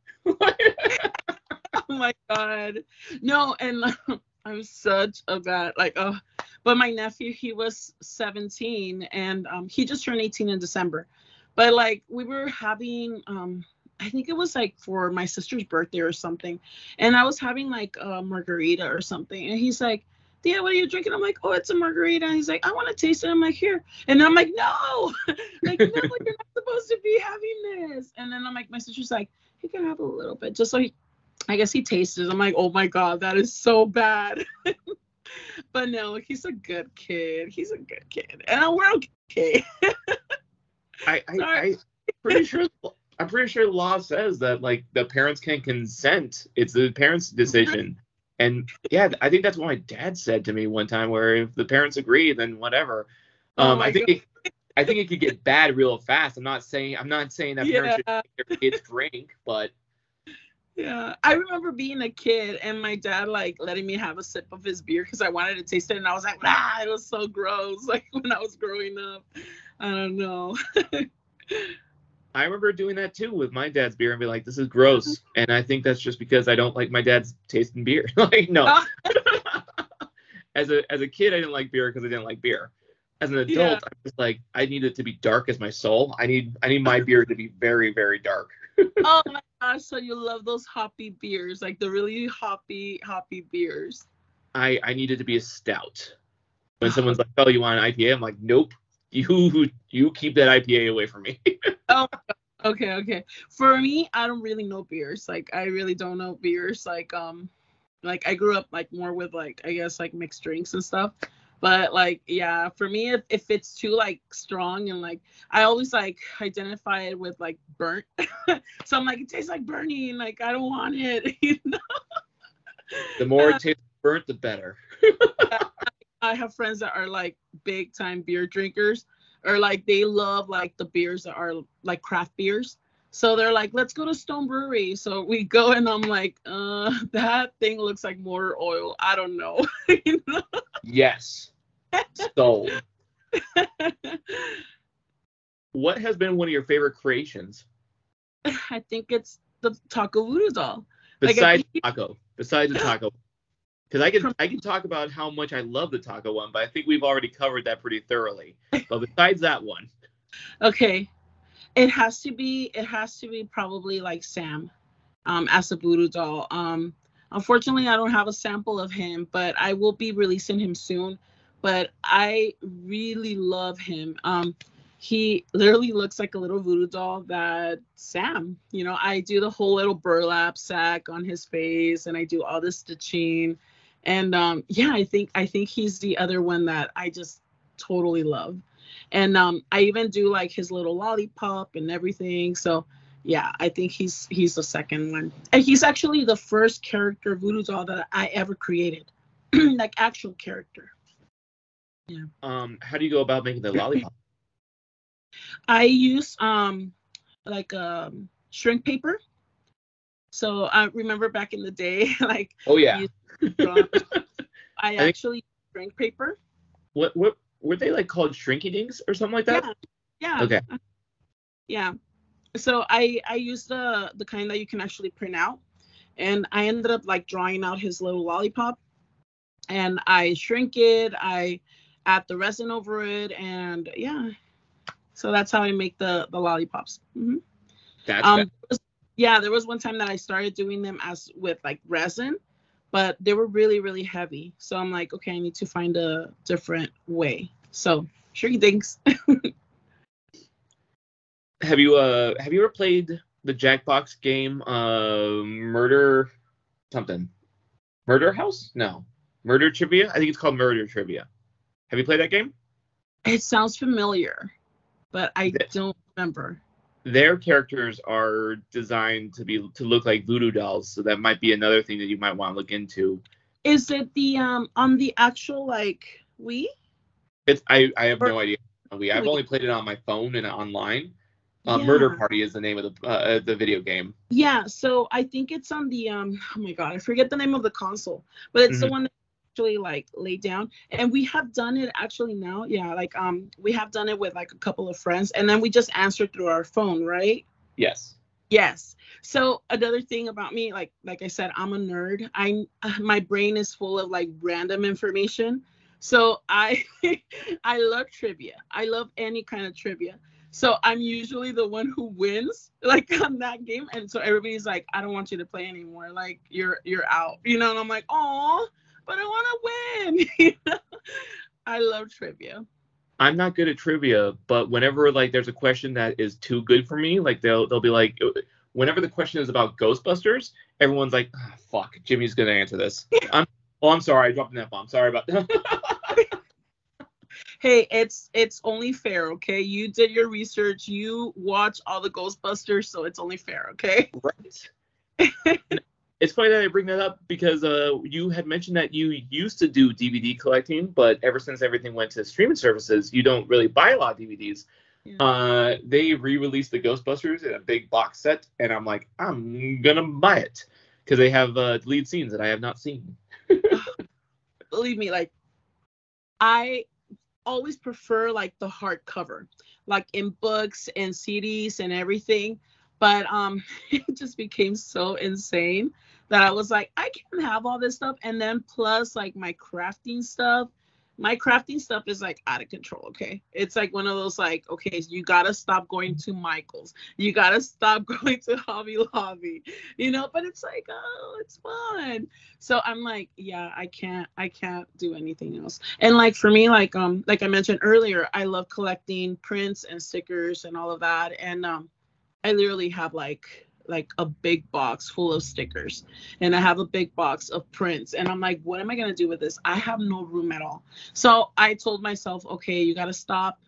oh my god, no, and I'm such a bad like oh but my nephew he was 17 and um he just turned 18 in December. But like we were having um I think it was like for my sister's birthday or something. And I was having like a margarita or something. And he's like, yeah, what are you drinking? I'm like, oh, it's a margarita. And he's like, I want to taste it. I'm like, here. And I'm like, no, like, no, you're not supposed to be having this. And then I'm like, my sister's like, he can have a little bit, just so he, I guess he tasted. I'm like, oh my god, that is so bad. but no, he's a good kid. He's a good kid, and we're okay. I, I, I, pretty sure. I'm pretty sure the law says that like the parents can consent. It's the parents' decision. And yeah, I think that's what my dad said to me one time, where if the parents agree, then whatever. Oh um, I think it, I think it could get bad real fast. I'm not saying I'm not saying that parents yeah. should make their kids drink, but yeah, I remember being a kid and my dad like letting me have a sip of his beer because I wanted to taste it, and I was like, ah, it was so gross. Like when I was growing up, I don't know. I remember doing that too with my dad's beer and be like, this is gross. And I think that's just because I don't like my dad's taste in beer. like, no. as a as a kid, I didn't like beer because I didn't like beer. As an adult, yeah. I was like, I need it to be dark as my soul. I need I need my beer to be very, very dark. oh my gosh, so you love those hoppy beers, like the really hoppy, hoppy beers. I I needed to be a stout. When someone's like, Oh, you want an IPA? I'm like, Nope you you keep that IPA away from me. oh, okay, okay. For me, I don't really know beers. Like I really don't know beers. Like um, like I grew up like more with like I guess like mixed drinks and stuff. But like yeah, for me, if, if it's too like strong and like I always like identify it with like burnt. so I'm like it tastes like burning. Like I don't want it. You know. The more it tastes burnt, the better. I have friends that are like big time beer drinkers or like they love like the beers that are like craft beers. So they're like, let's go to Stone Brewery. So we go and I'm like, uh, that thing looks like motor oil. I don't know. you know? Yes. Sold. what has been one of your favorite creations? I think it's the taco voodoo doll. Besides like, taco. Besides the taco because I can I can talk about how much I love the taco one, but I think we've already covered that pretty thoroughly. But besides that one, okay, it has to be it has to be probably like Sam, um, as a voodoo doll. Um, unfortunately, I don't have a sample of him, but I will be releasing him soon. But I really love him. Um, he literally looks like a little voodoo doll that Sam, you know, I do the whole little burlap sack on his face and I do all the stitching and um, yeah, I think I think he's the other one that I just totally love. And um, I even do like his little lollipop and everything. So yeah, I think he's he's the second one. And he's actually the first character voodoo doll that I ever created, like actual character. Yeah. Um, how do you go about making the lollipop? I use um like um shrink paper. So I remember back in the day, like oh yeah, I actually shrink paper. What what were they like called shrinky dinks or something like that? Yeah. yeah. Okay. Yeah. So I I used the the kind that you can actually print out, and I ended up like drawing out his little lollipop, and I shrink it. I add the resin over it, and yeah. So that's how I make the the lollipops. Mm-hmm. That's um, yeah. There was one time that I started doing them as with like resin, but they were really really heavy so i'm like okay i need to find a different way so sure thanks have you uh have you ever played the jackbox game uh murder something murder house no murder trivia i think it's called murder trivia have you played that game it sounds familiar but i don't remember their characters are designed to be to look like voodoo dolls, so that might be another thing that you might want to look into. Is it the um on the actual like Wii? It's I I have or, no idea. We I've only played it on my phone and online. Uh, yeah. Murder Party is the name of the uh, uh, the video game. Yeah, so I think it's on the um. Oh my god, I forget the name of the console, but it's mm-hmm. the one that actually like laid down and we have done it actually now yeah like um we have done it with like a couple of friends and then we just answer through our phone right yes Yes. So another thing about me, like like I said, I'm a nerd. I my brain is full of like random information. So I I love trivia. I love any kind of trivia. So I'm usually the one who wins like on that game. And so everybody's like, I don't want you to play anymore. Like you're you're out. You know, and I'm like, oh, but I want to win. I love trivia. I'm not good at trivia, but whenever like there's a question that is too good for me, like they'll they'll be like uh, whenever the question is about Ghostbusters, everyone's like, oh, fuck, Jimmy's gonna answer this. I'm oh I'm sorry, I dropped an F bomb. Sorry about that. Hey, it's it's only fair, okay? You did your research, you watch all the Ghostbusters, so it's only fair, okay? Right. it's funny that I bring that up because uh, you had mentioned that you used to do DVD collecting, but ever since everything went to streaming services, you don't really buy a lot of DVDs. Yeah. Uh, they re-released the Ghostbusters in a big box set, and I'm like, I'm gonna buy it because they have uh, deleted scenes that I have not seen. Believe me, like I always prefer like the hardcover, like in books and CDs and everything. But um, it just became so insane that I was like, I can't have all this stuff. And then plus like my crafting stuff, my crafting stuff is like out of control. Okay. It's like one of those like, okay, so you gotta stop going to Michael's. You gotta stop going to Hobby Lobby, you know, but it's like, oh, it's fun. So I'm like, yeah, I can't, I can't do anything else. And like for me, like um, like I mentioned earlier, I love collecting prints and stickers and all of that. And um I literally have like like a big box full of stickers and I have a big box of prints and I'm like what am I going to do with this? I have no room at all. So I told myself, okay, you got to stop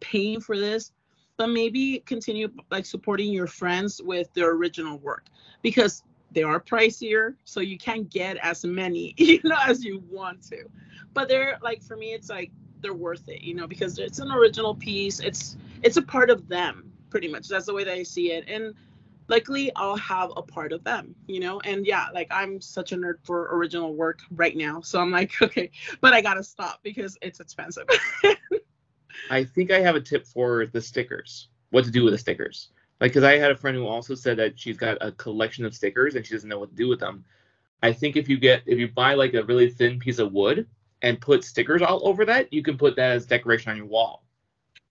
paying for this, but maybe continue like supporting your friends with their original work because they are pricier, so you can't get as many, you know, as you want to. But they're like for me it's like they're worth it, you know, because it's an original piece. It's it's a part of them pretty much. That's the way that I see it. And likely I'll have a part of them, you know? And yeah, like I'm such a nerd for original work right now. So I'm like, okay, but I gotta stop because it's expensive. I think I have a tip for the stickers. What to do with the stickers. Like, because I had a friend who also said that she's got a collection of stickers and she doesn't know what to do with them. I think if you get, if you buy like a really thin piece of wood and put stickers all over that, you can put that as decoration on your wall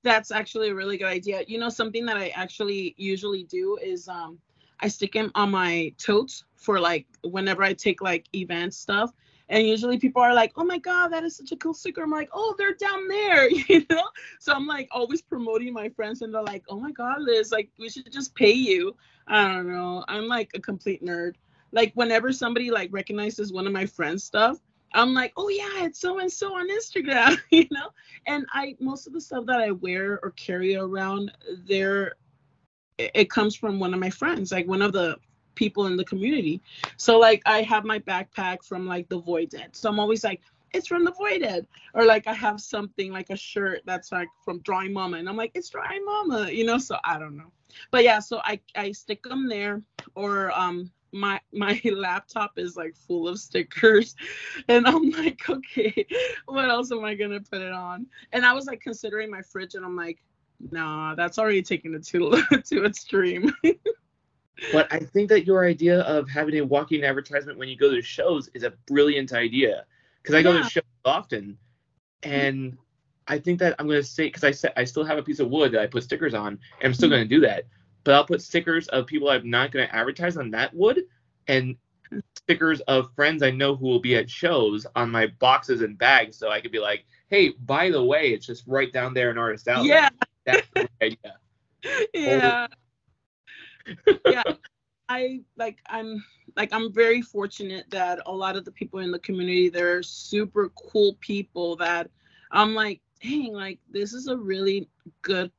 that's actually a really good idea. You know, something that I actually usually do is um I stick them on my totes for like whenever I take like event stuff. And usually people are like, oh my God, that is such a cool sticker. I'm like, oh, they're down there, you know? So I'm like always promoting my friends and they're like, oh my God, Liz, like we should just pay you. I don't know. I'm like a complete nerd. Like whenever somebody like recognizes one of my friends' stuff, I'm like, oh yeah, it's so and so on Instagram, you know. And I most of the stuff that I wear or carry around, there, it, comes from one of my friends, like one of the people in the community. So like I have my backpack from like the Void Dead. So I'm always like, it's from the Void Dead. Or like I have something like a shirt that's like from Drawing Mama, and I'm like, it's Drawing Mama, you know. So I don't know. But yeah, so I I stick them there, or um my my laptop is like full of stickers. And i'm like okay what else am i gonna put it on? And i was like considering my fridge and i'm like nah that's already taking it to to extreme but i think that your idea of having a walking advertisement when you go to shows is a brilliant idea because i go to shows often and i think that i'm to say because i said i still have a piece of wood that i put stickers on and i'm still mm-hmm. to do that but I'll put stickers of people I'm not going to advertise on that wood and stickers of friends I know who will be at shows on my boxes and bags. So I could be like, hey, by the way, it's just right down there in Artist Alley. Yeah. That's the idea. Yeah. yeah. I like I'm like I'm very fortunate that a lot of the people in the community they're super cool people that I'm like, dang, like this is a really good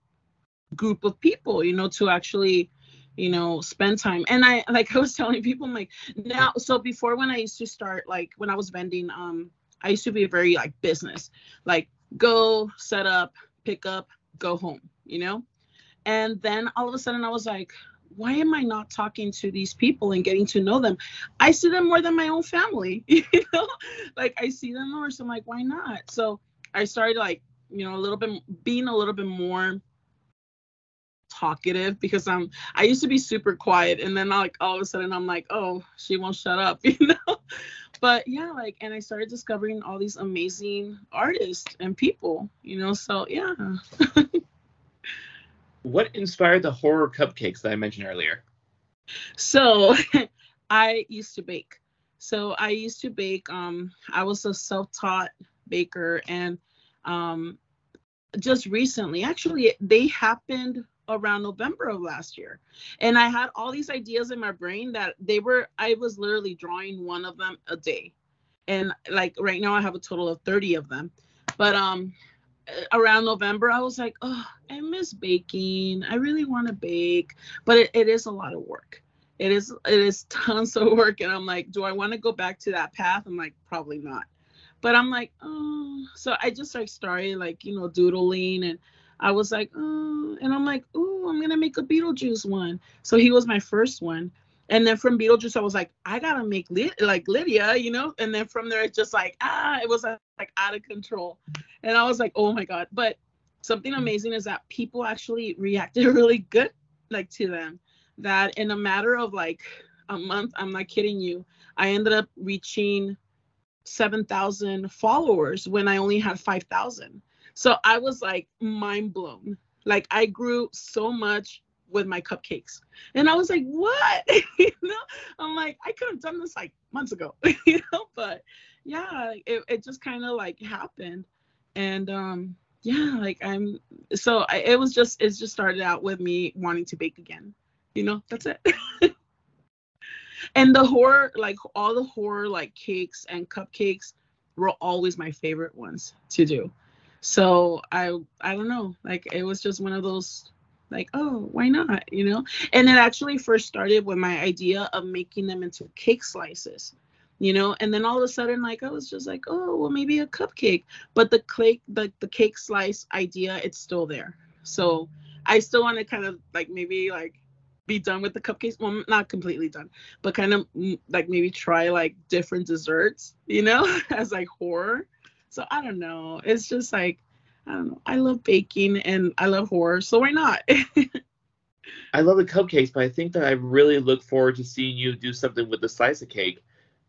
group of people, you know, to actually, you know, spend time. And I like I was telling people, I'm like, now so before when I used to start, like when I was vending, um, I used to be very like business, like go, set up, pick up, go home, you know? And then all of a sudden I was like, why am I not talking to these people and getting to know them? I see them more than my own family, you know? Like I see them more, so I'm like, why not? So I started like, you know, a little bit being a little bit more talkative because I'm I used to be super quiet and then like all of a sudden I'm like, oh, she won't shut up, you know? But yeah, like and I started discovering all these amazing artists and people, you know, so yeah. what inspired the horror cupcakes that I mentioned earlier? So I used to bake. So I used to bake. Um, I was a self-taught baker, and um, just recently, actually, they happened around November of last year. And I had all these ideas in my brain that they were, I was literally drawing one of them a day. And like right now, I have a total of 30 of them. But um, around November, I was like, oh, I miss baking. I really want to bake, but it, it is a lot of work. It is it is tons of work, and I'm like, do I want to go back to that path? I'm like, probably not. But I'm like, oh, so I just like started like you know doodling, and I was like, oh, and I'm like, oh, I'm gonna make a Beetlejuice one. So he was my first one, and then from Beetlejuice, I was like, I gotta make like Lydia, you know. And then from there, it's just like ah, it was like out of control, and I was like, oh my god. But something amazing is that people actually reacted really good, like to them. That in a matter of like a month, I'm not kidding you, I ended up reaching seven thousand followers when I only had five thousand. So I was like mind blown. Like I grew so much with my cupcakes. And I was like, what? you know, I'm like, I could have done this like months ago, you know, but yeah, it, it just kind of like happened. And um, yeah, like I'm, so I, it was just, it just started out with me wanting to bake again, you know, that's it. and the horror, like all the horror, like cakes and cupcakes were always my favorite ones to do. So I, I don't know, like it was just one of those like oh why not? You know? And it actually first started with my idea of making them into cake slices you know? And then all of a sudden like i was just like oh well maybe a cupcake. But the cake the, the cake slice idea it's still there. So i still want to kind of like maybe like be done with the cupcakes. Well not completely done but kind of like maybe try like different desserts you know? As like horror so i don't know it's just like I don't know. I love baking and I love horror, so why not? I love the cupcakes, but I think that I really look forward to seeing you do something with the slice of cake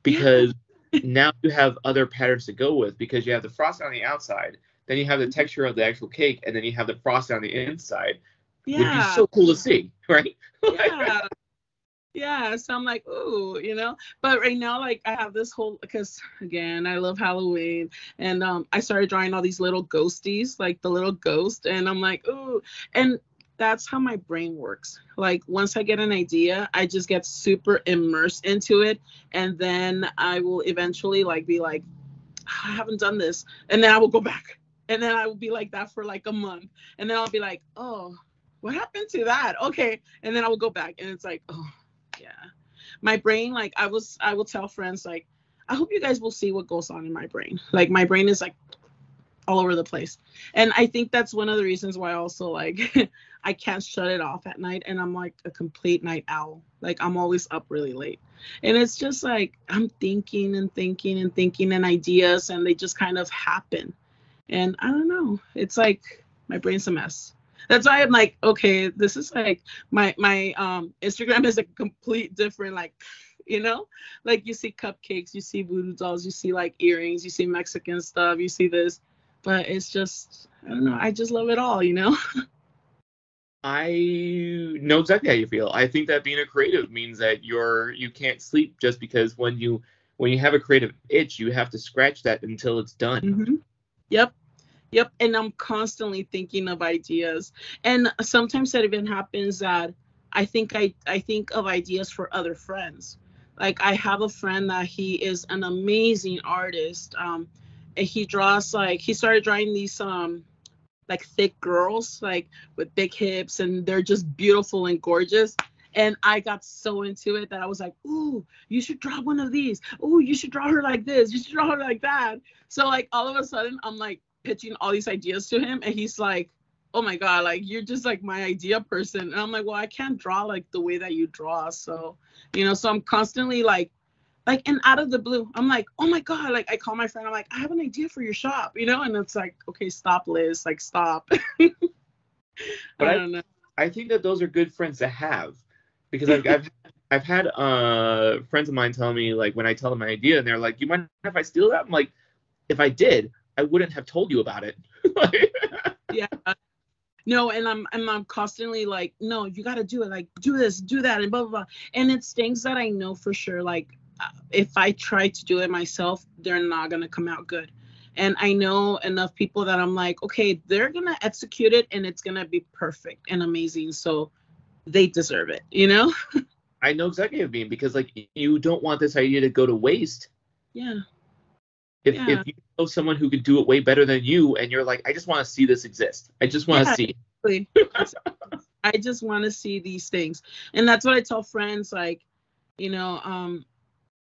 because now you have other patterns to go with because you have the frosting on the outside, then you have the mm-hmm. texture of the actual cake, and then you have the frosting on the inside. Yeah. Would be so cool to see, right? Yeah yeah so i'm like ooh you know? But right now like i have this whole because again i love halloween and um i started drawing all these little ghosties like the little ghost and i'm like ooh and that's how my brain works. Like once i get an idea i just get super immersed into it and then i will eventually like be like i haven't done this and then i will go back and then i will be like that for like a month and then i'll be like oh what happened to that? Okay and then i will go back and it's like oh yeah. My brain like i was i will tell friends like i hope you guys will see what goes on in my brain. Like my brain is like all over the place. And i think that's one of the reasons why also like i can't shut it off at night and i'm like a complete night owl. Like i'm always up really late. And it's just like i'm thinking and thinking and thinking and ideas and they just kind of happen. And i don't know. It's like my brain's a mess that's why I'm like, okay, this is like my my um Instagram is a complete different like you know? Like you see cupcakes you see voodoo dolls you see like earrings you see mexican stuff you see this. But it's just i don't know i just love it all you know? I know exactly how you feel. I think that being a creative means that you're you can't sleep just because when you when you have a creative itch you have to scratch that until it's done. Mm-hmm. yep Yep, and I'm constantly thinking of ideas. And sometimes that even happens that I think I I think of ideas for other friends. Like I have a friend that he is an amazing artist. Um and he draws like he started drawing these um like thick girls like with big hips and they're just beautiful and gorgeous and I got so into it that I was like, "Ooh, you should draw one of these. Ooh, you should draw her like this. You should draw her like that." So like all of a sudden, I'm like pitching all these ideas to him and he's like oh my god like you're just like my idea person. And i'm like well i can't draw like the way that you draw so you know so i'm constantly like like and out of the blue i'm like oh my god like i call my friend i'm like i have an idea for your shop you know and it's like okay stop liz like stop. But I, I, don't know. I think that those are good friends to have because I've I've, I've had uh friends of mine tell me like when I tell them my idea and they're like, "You mind if I steal that?" I'm like, "If I did, I wouldn't have told you about it." yeah. No, and I'm and I'm constantly like, no, you got to do it. Like, do this, do that, and blah blah blah. And it's things that I know for sure. Like, uh, if I try to do it myself, they're not gonna come out good. And I know enough people that I'm like, okay, they're gonna execute it, and it's gonna be perfect and amazing. So they deserve it, you know. I know exactly what you mean because like you don't want this idea to go to waste. Yeah. If Yeah. if you know someone who could do it way better than you, and you're like, I just want to see this exist. I just want to Yeah. see. Exactly. I just want to see these things. And that's what I tell friends like, you know, um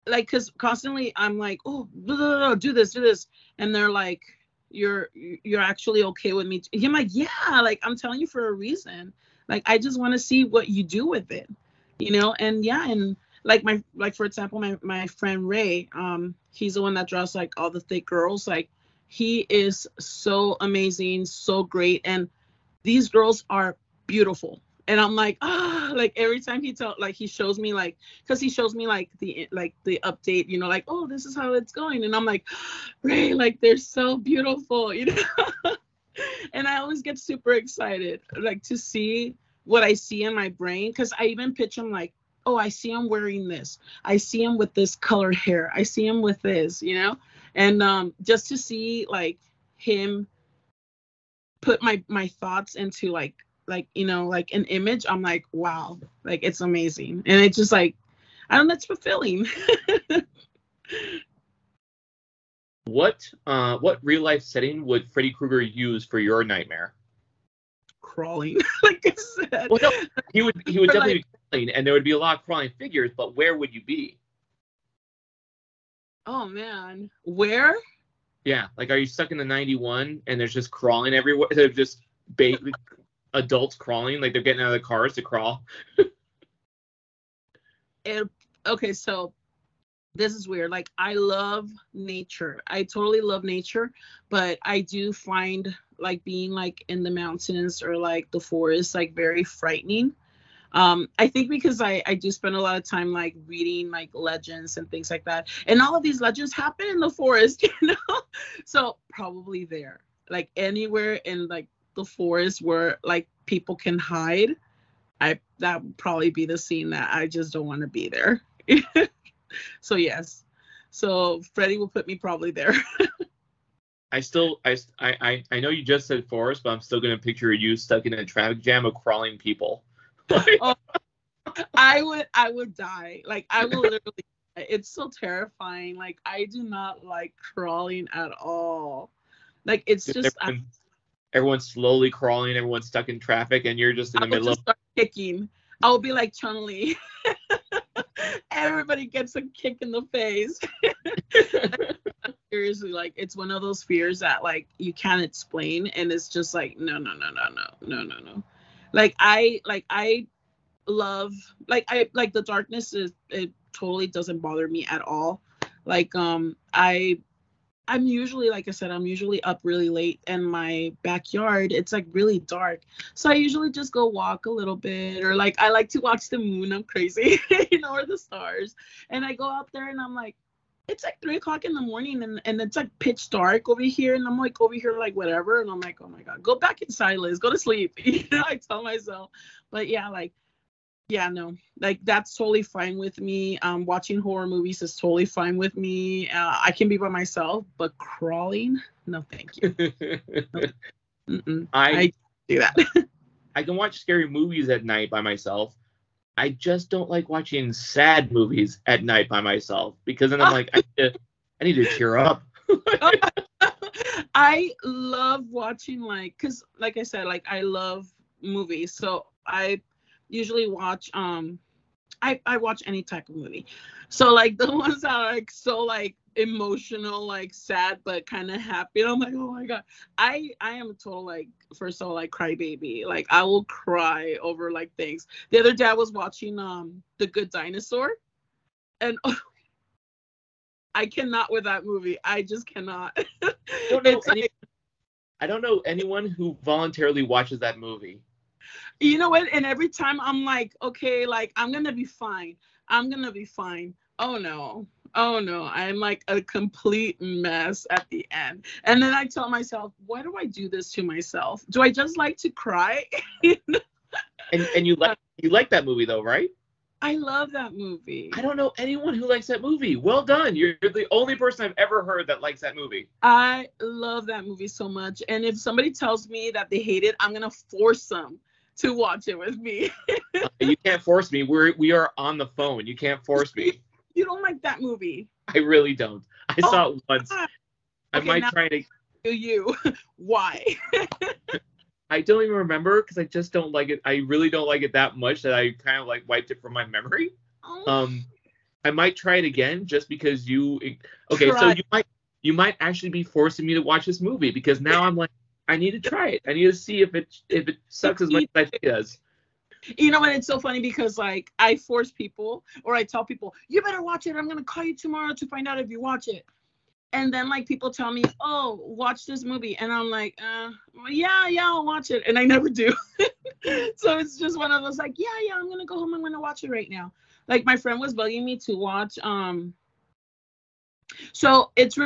like cuz constantly I'm like, "Oh, blah, blah, blah, do this, do this." And they're like, "You're you're actually okay with me?" I'm like, "Yeah, like I'm telling you for a reason. Like I just want to see what you do with it." You know? And yeah, and like my like for example, my my friend Ray, um he's the one that draws like all the thick girls. Like he is so amazing, so great. And these girls are beautiful. And i'm like ah like every time he tell like he shows me like because he shows me like the like the update you know like oh this is how it's going. And i'm like ray like they're so beautiful you know? And i always get super excited like to see what i see in my brain. Because i even pitch him like oh i see him wearing this. I see him with this colored hair. I see him with this you know? And um just to see like him put my my thoughts into like like you know like an image i'm like wow like it's amazing. And it's just like i don't know it's fulfilling. What uh what real life setting would Freddy Krueger use for your nightmare? Crawling like i said Well, no, he would he would definitely be crawling, and there would be a lot of crawling figures. But where would you be? oh man where Yeah, like are you stuck in the 91 and there's just crawling everywhere? They're just ba- adults crawling, like they're getting out of the cars to crawl. it, okay so this is weird. Like i love nature. I totally love nature but i do find like being like in the mountains or like the forest like very frightening. Um i think because i i do spend a lot of time like reading like legends and things like that. And all of these legends happen in the forest you know? So probably there. Like anywhere in like the forest where like people can hide i that would probably be the scene that i just don't want to be there so yes so freddy will put me probably there I still, I, I, I- I know you just said forest, but I'm still gonna picture you stuck in a traffic jam of crawling people. Oh, I would I would die. Like I will literally it's so terrifying. Like I do not like crawling at all. Like it's just I, everyone, everyone's slowly crawling, everyone's stuck in traffic, and you're just in I the will middle just of. start kicking. I will be like Chun Li. Everybody gets a kick in the face. Seriously, like it's one of those fears that like you can't explain, and it's just like no, no, no, no, no, no, no, no. Like I like I love like I like the darkness is it totally doesn't bother me at all. Like um I I'm usually like I said I'm usually up really late and my backyard it's like really dark. So I usually just go walk a little bit or like I like to watch the moon. I'm crazy, you know, or the stars. And I go out there and I'm like it's like three o'clock in the morning and, and it's like pitch dark over here and I'm like over here like whatever and I'm like oh my god go back inside Liz go to sleep you know I tell myself but yeah like yeah no like that's totally fine with me um watching horror movies is totally fine with me uh, i can be by myself but crawling no thank you. I, I do that I can watch scary movies at night by myself. I just don't like watching sad movies at night by myself because then I'm like, I need to, I need to cheer up. i love watching like because like i said like i love movies so i usually watch um I, I watch any type of movie. So like the ones that are like so like emotional, like sad but kind of happy. And I'm like, oh my god. I I am a total like first of all like crybaby. Like I will cry over like things. The other day I was watching um The Good Dinosaur and I cannot with that movie. I just cannot. I don't know any- like- I don't know anyone who voluntarily watches that movie. You know what? And every time I'm like, okay, like I'm gonna be fine. I'm gonna be fine. Oh no. Oh no. I'm like a complete mess at the end. And then I tell myself, why do I do this to myself? Do I just like to cry? And and you like you like that movie though, right? I love that movie. I don't know anyone who likes that movie. Well done. You're the only person I've ever heard that likes that movie. I love that movie so much. And if somebody tells me that they hate it, I'm gonna force them to watch it with me. Uh, you can't force me. We're we are on the phone. You can't force me. you don't like that movie. I really don't. I Oh, saw it once. God. I Okay, might try to. Do you? Why? I don't even remember because I just don't like it. I really don't like it that much that I kind of like wiped it from my memory. Oh, Um, I might try it again just because you. Okay, so you might you might actually be forcing me to watch this movie because now I'm like I need to try it. I need to see if it if it sucks as much as I think it does. you know what? It's so funny because like I force people or I tell people, you better watch it. I'm gonna call you tomorrow to find out if you watch it. And then like people tell me, oh, watch this movie, and I'm like, uh, yeah, yeah, I'll watch it, and I never do. so it's just one of those like, yeah, yeah, I'm gonna go home. I'm gonna watch it right now. Like my friend was bugging me to watch. Um, so it's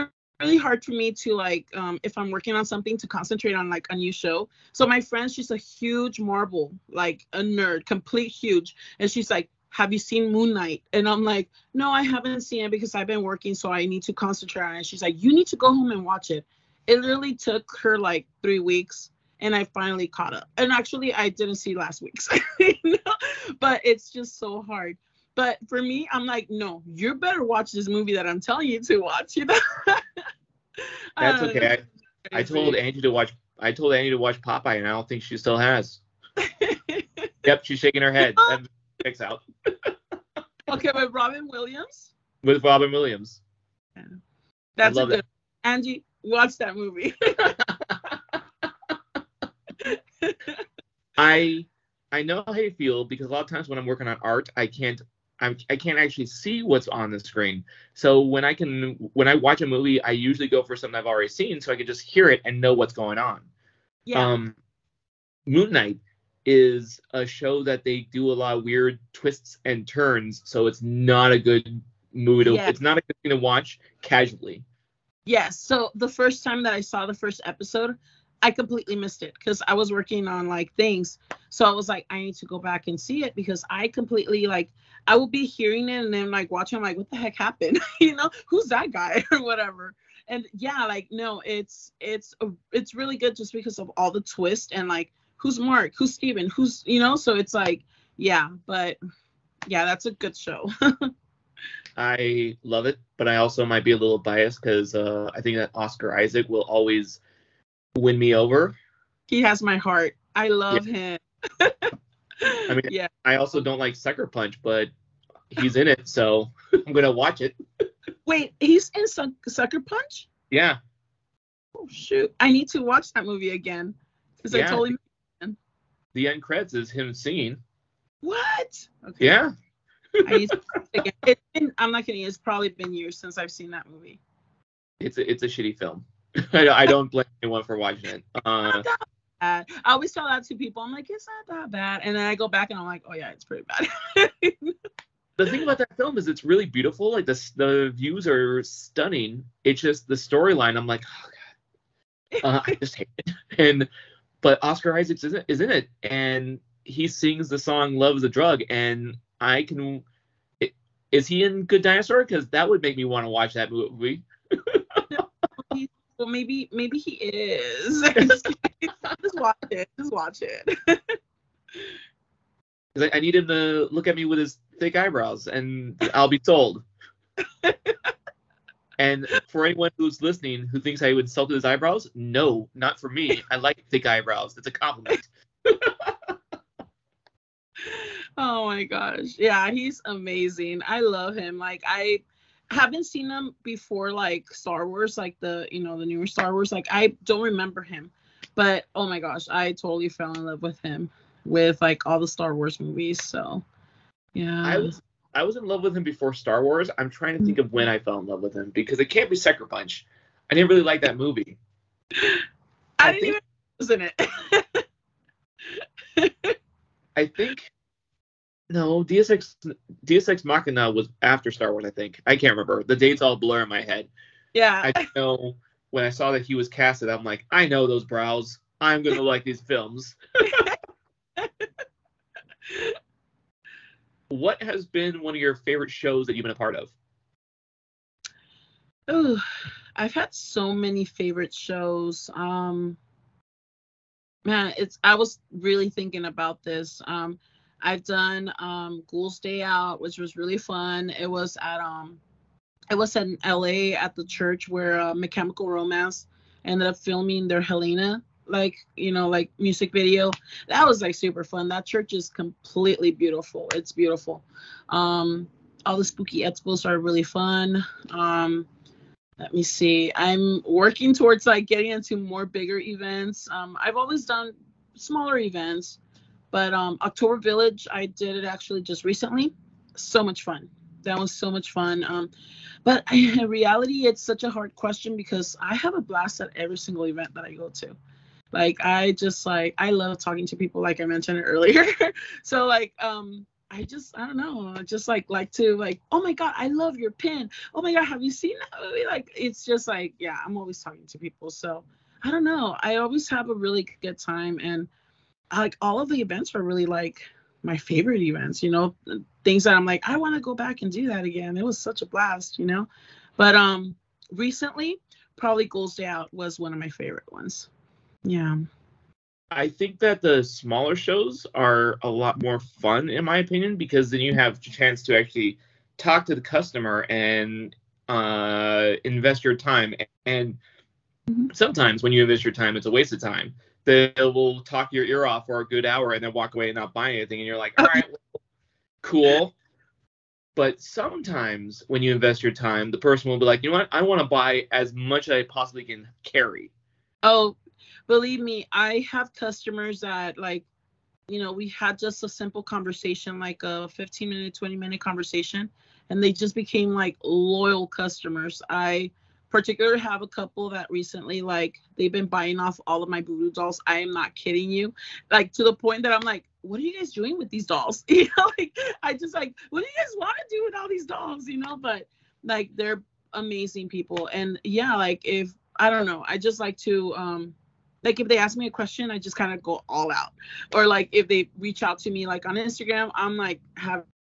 really hard for me to like, um, if I'm working on something, to concentrate on like a new show. So my friend, she's a huge Marvel, like a nerd, complete huge, and she's like, "Have you seen Moon Knight?" And I'm like, "No, I haven't seen it because I've been working, so I need to concentrate on it." She's like, "You need to go home and watch it." It literally took her like three weeks, and I finally caught up. And actually, I didn't see last week's, you know? but it's just so hard. But for me, I'm like, no, you better watch this movie that I'm telling you to watch. You know. That's okay. Um, I, I told Angie to watch. I told Angie to watch Popeye, and I don't think she still has. Yep, she's shaking her head. And checks out okay, with Robin Williams. with Robin Williams. Yeah. That's a good. Angie, watch that movie. I I know how you feel because a lot of times when I'm working on art, I can't I'm, I can't actually see what's on the screen. So when I can when I watch a movie, I usually go for something I've already seen, so I can just hear it and know what's going on. yeah. Um, Moon Knight is a show that they do a lot of weird twists and turns, so it's not a good movie to Yeah. it's not a good thing to watch casually. Yes. So the first time that I saw the first episode, I completely missed it because I was working on like things. So I was like, I need to go back and see it because I completely like I will be hearing it and then like watching. I'm like, what the heck happened? you know, who's that guy or whatever. And yeah, like no, it's it's it's really good just because of all the twist and like who's Mark, who's Steven, who's you know. So it's like yeah, but yeah, that's a good show. I love it, but I also might be a little biased because uh, I think that Oscar Isaac will always win me over. he has my heart. I love him. I mean, yeah. I also don't like Sucker Punch, but he's in it, so I'm gonna watch it. Wait, he's in Suck- Sucker Punch? Yeah, Oh shoot! I need to watch that movie again because I Yeah. totally the end credits is him singing. what? Okay. Yeah, I need to watch it been, I'm not kidding. It's probably been years since I've seen that movie. it's a, it's a shitty film. I, I don't blame anyone for watching it. Uh, Not that bad. I always tell that to people. I'm like, it's not that bad, and then I go back and I'm like, oh yeah, it's pretty bad. the thing about that film is it's really beautiful. Like the the views are stunning. It's just the storyline. I'm like, oh god, uh, I just hate it. And but Oscar Isaacs is in, is in it, and he sings the song "Love Is a Drug," and I can. Is he in Good Dinosaur? Because that would make me want to watch that movie. Well, maybe maybe he is. just, just watch it. Just watch it. I, need him to look at me with his thick eyebrows, and I'll be sold. and for anyone who's listening who thinks I would insulted his eyebrows, no, not for me. I like thick eyebrows. It's a compliment. Oh my gosh. Yeah, he's amazing. I love him. Like I haven't seen him before like Star Wars, like the, you know, the newer Star Wars. Like I don't remember him. But oh my gosh, I totally fell in love with him with like all the Star Wars movies. So yeah. I was I was in love with him before Star Wars. I'm trying to think of when I fell in love with him because it can't be Sucker Punch. I didn't really like that movie. I I didn't think- even was in it. I think no, Deus Ex Deus Ex Machina was after Star Wars. I think I can't remember. The dates all blur in my head. Yeah. I know when I saw that he was casted, I'm like, I know those brows. I'm gonna like these films. what has been one of your favorite shows that you've been a part of? Oh, I've had so many favorite shows. Um, man, it's I was really thinking about this. Um, I've done um Ghouls Day Out, which was really fun. It was at um it was in LA at the church where uh, My Chemical Romance ended up filming their Helena like you know like music video. That was like super fun. That church is completely beautiful. It's beautiful. Um all the spooky expos are really fun. Um let me see. I'm working towards like getting into more bigger events. Um i've always done smaller events but um october village i did it actually just recently. So much fun. That was so much fun. Um but in reality it's such a hard question because i have a blast at every single event that i go to. Like i just like i love talking to people like i mentioned earlier. So like um i just i don't know. I just like like to like oh my god i love your pin. Oh my god have you seen that movie? Like it's just like yeah i'm always talking to people. So i don't know. I always have a really good time and like all of the events were really like my favorite events you know things that i'm like i want to go back and do that again it was such a blast you know but um recently probably Ghouls Day Out was one of my favorite ones yeah. I think that the smaller shows are a lot more fun, in my opinion, because then you have a chance to actually talk to the customer and uh, invest your time. And mm-hmm. sometimes when you invest your time, it's a waste of time. They will talk your ear off for a good hour and then walk away and not buy anything. And you're like, all right, well, cool. But sometimes when you invest your time, the person will be like, you know what? I want to buy as much as I possibly can carry. Oh, believe me, I have customers that like, you know, we had just a simple conversation, like a 15 minute, 20 minute conversation, and they just became like loyal customers. I particularly have a couple that recently like they've been buying off all of my voodoo dolls. I am not kidding you. Like to the point that I'm like, what are you guys doing with these dolls? You know, like I just like, what do you guys want to do with all these dolls? You know, but like they're amazing people. And yeah, like if I don't know, I just like to um like if they ask me a question i just kind of go all out or like if they reach out to me like on instagram i'm like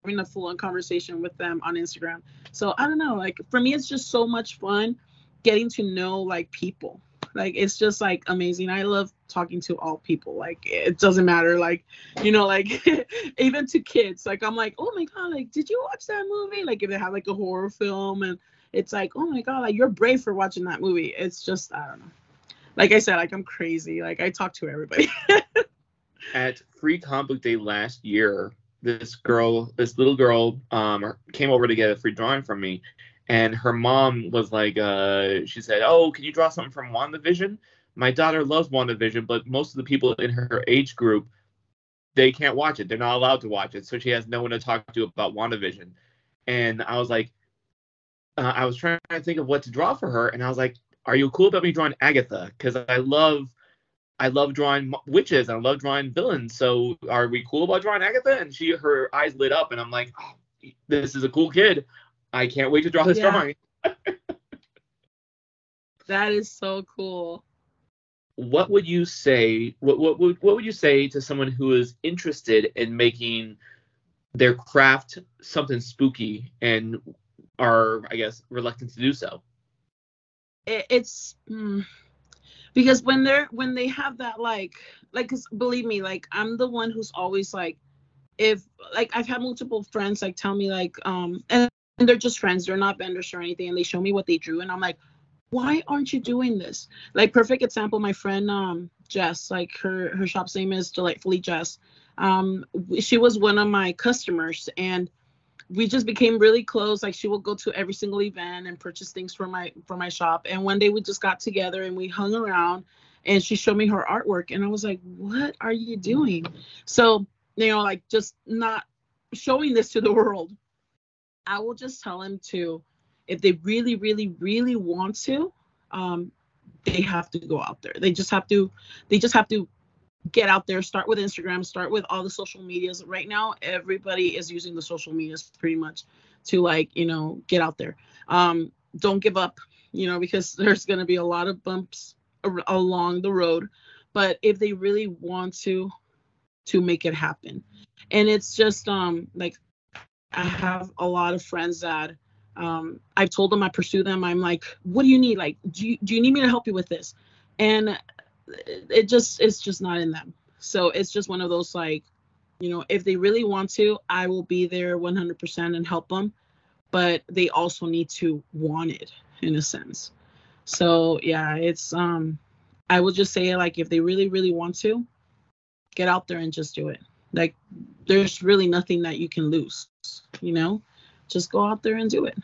having a full on conversation with them on instagram. So i don't know like for me it's just so much fun getting to know like people. Like it's just like amazing. I love talking to all people. Like it doesn't matter like you know like even to kids. Like i'm like oh my god like did you watch that movie? Like if they have like a horror film and it's like oh my god like you're brave for watching that movie. It's just i don't know. Like I said, like I'm crazy. Like I talk to everybody. At Free Comic Book Day last year, this girl, this little girl, um, came over to get a free drawing from me, and her mom was like, uh, she said, "Oh, can you draw something from WandaVision?" My daughter loves WandaVision, but most of the people in her age group, they can't watch it. They're not allowed to watch it, so she has no one to talk to about WandaVision. And I was like, uh, I was trying to think of what to draw for her, and I was like, are you cool about me drawing Agatha? Because I love I love drawing witches and I love drawing villains. So are we cool about drawing Agatha? And she her eyes lit up and I'm like, oh, this is a cool kid. I can't wait to draw this yeah. drawing. that is so cool. What would you say? What what would what would you say to someone who is interested in making their craft something spooky and are I guess reluctant to do so? it, it's mm, because when they're when they have that like like cause believe me like i'm the one who's always like if like i've had multiple friends like tell me like um and, and they're just friends they're not vendors or anything and they show me what they drew and i'm like why aren't you doing this? Like perfect example my friend um jess like her her shop's name is delightfully jess. Um she was one of my customers and we just became really close. Like she would go to every single event and purchase things for my for my shop. And one day we just got together and we hung around and she showed me her artwork and i was like what are you doing? So you know like just not showing this to the world. I will just tell them to if they really really really want to um they have to go out there. They just have to they just have to get out there start with instagram start with all the social medias. Right now everybody is using the social medias pretty much to like you know get out there. Um don't give up you know because there's going to be a lot of bumps ar- along the road. But if they really want to to make it happen. And it's just um like i have a lot of friends that um i've told them i pursue them. I'm like what do you need? Like do you, do you need me to help you with this? And it just it's just not in them. So it's just one of those like you know if they really want to i will be there 100% and help them but they also need to want it in a sense. So yeah it's um i will just say like if they really really want to get out there and just do it. Like there's really nothing that you can lose you know? Just go out there and do it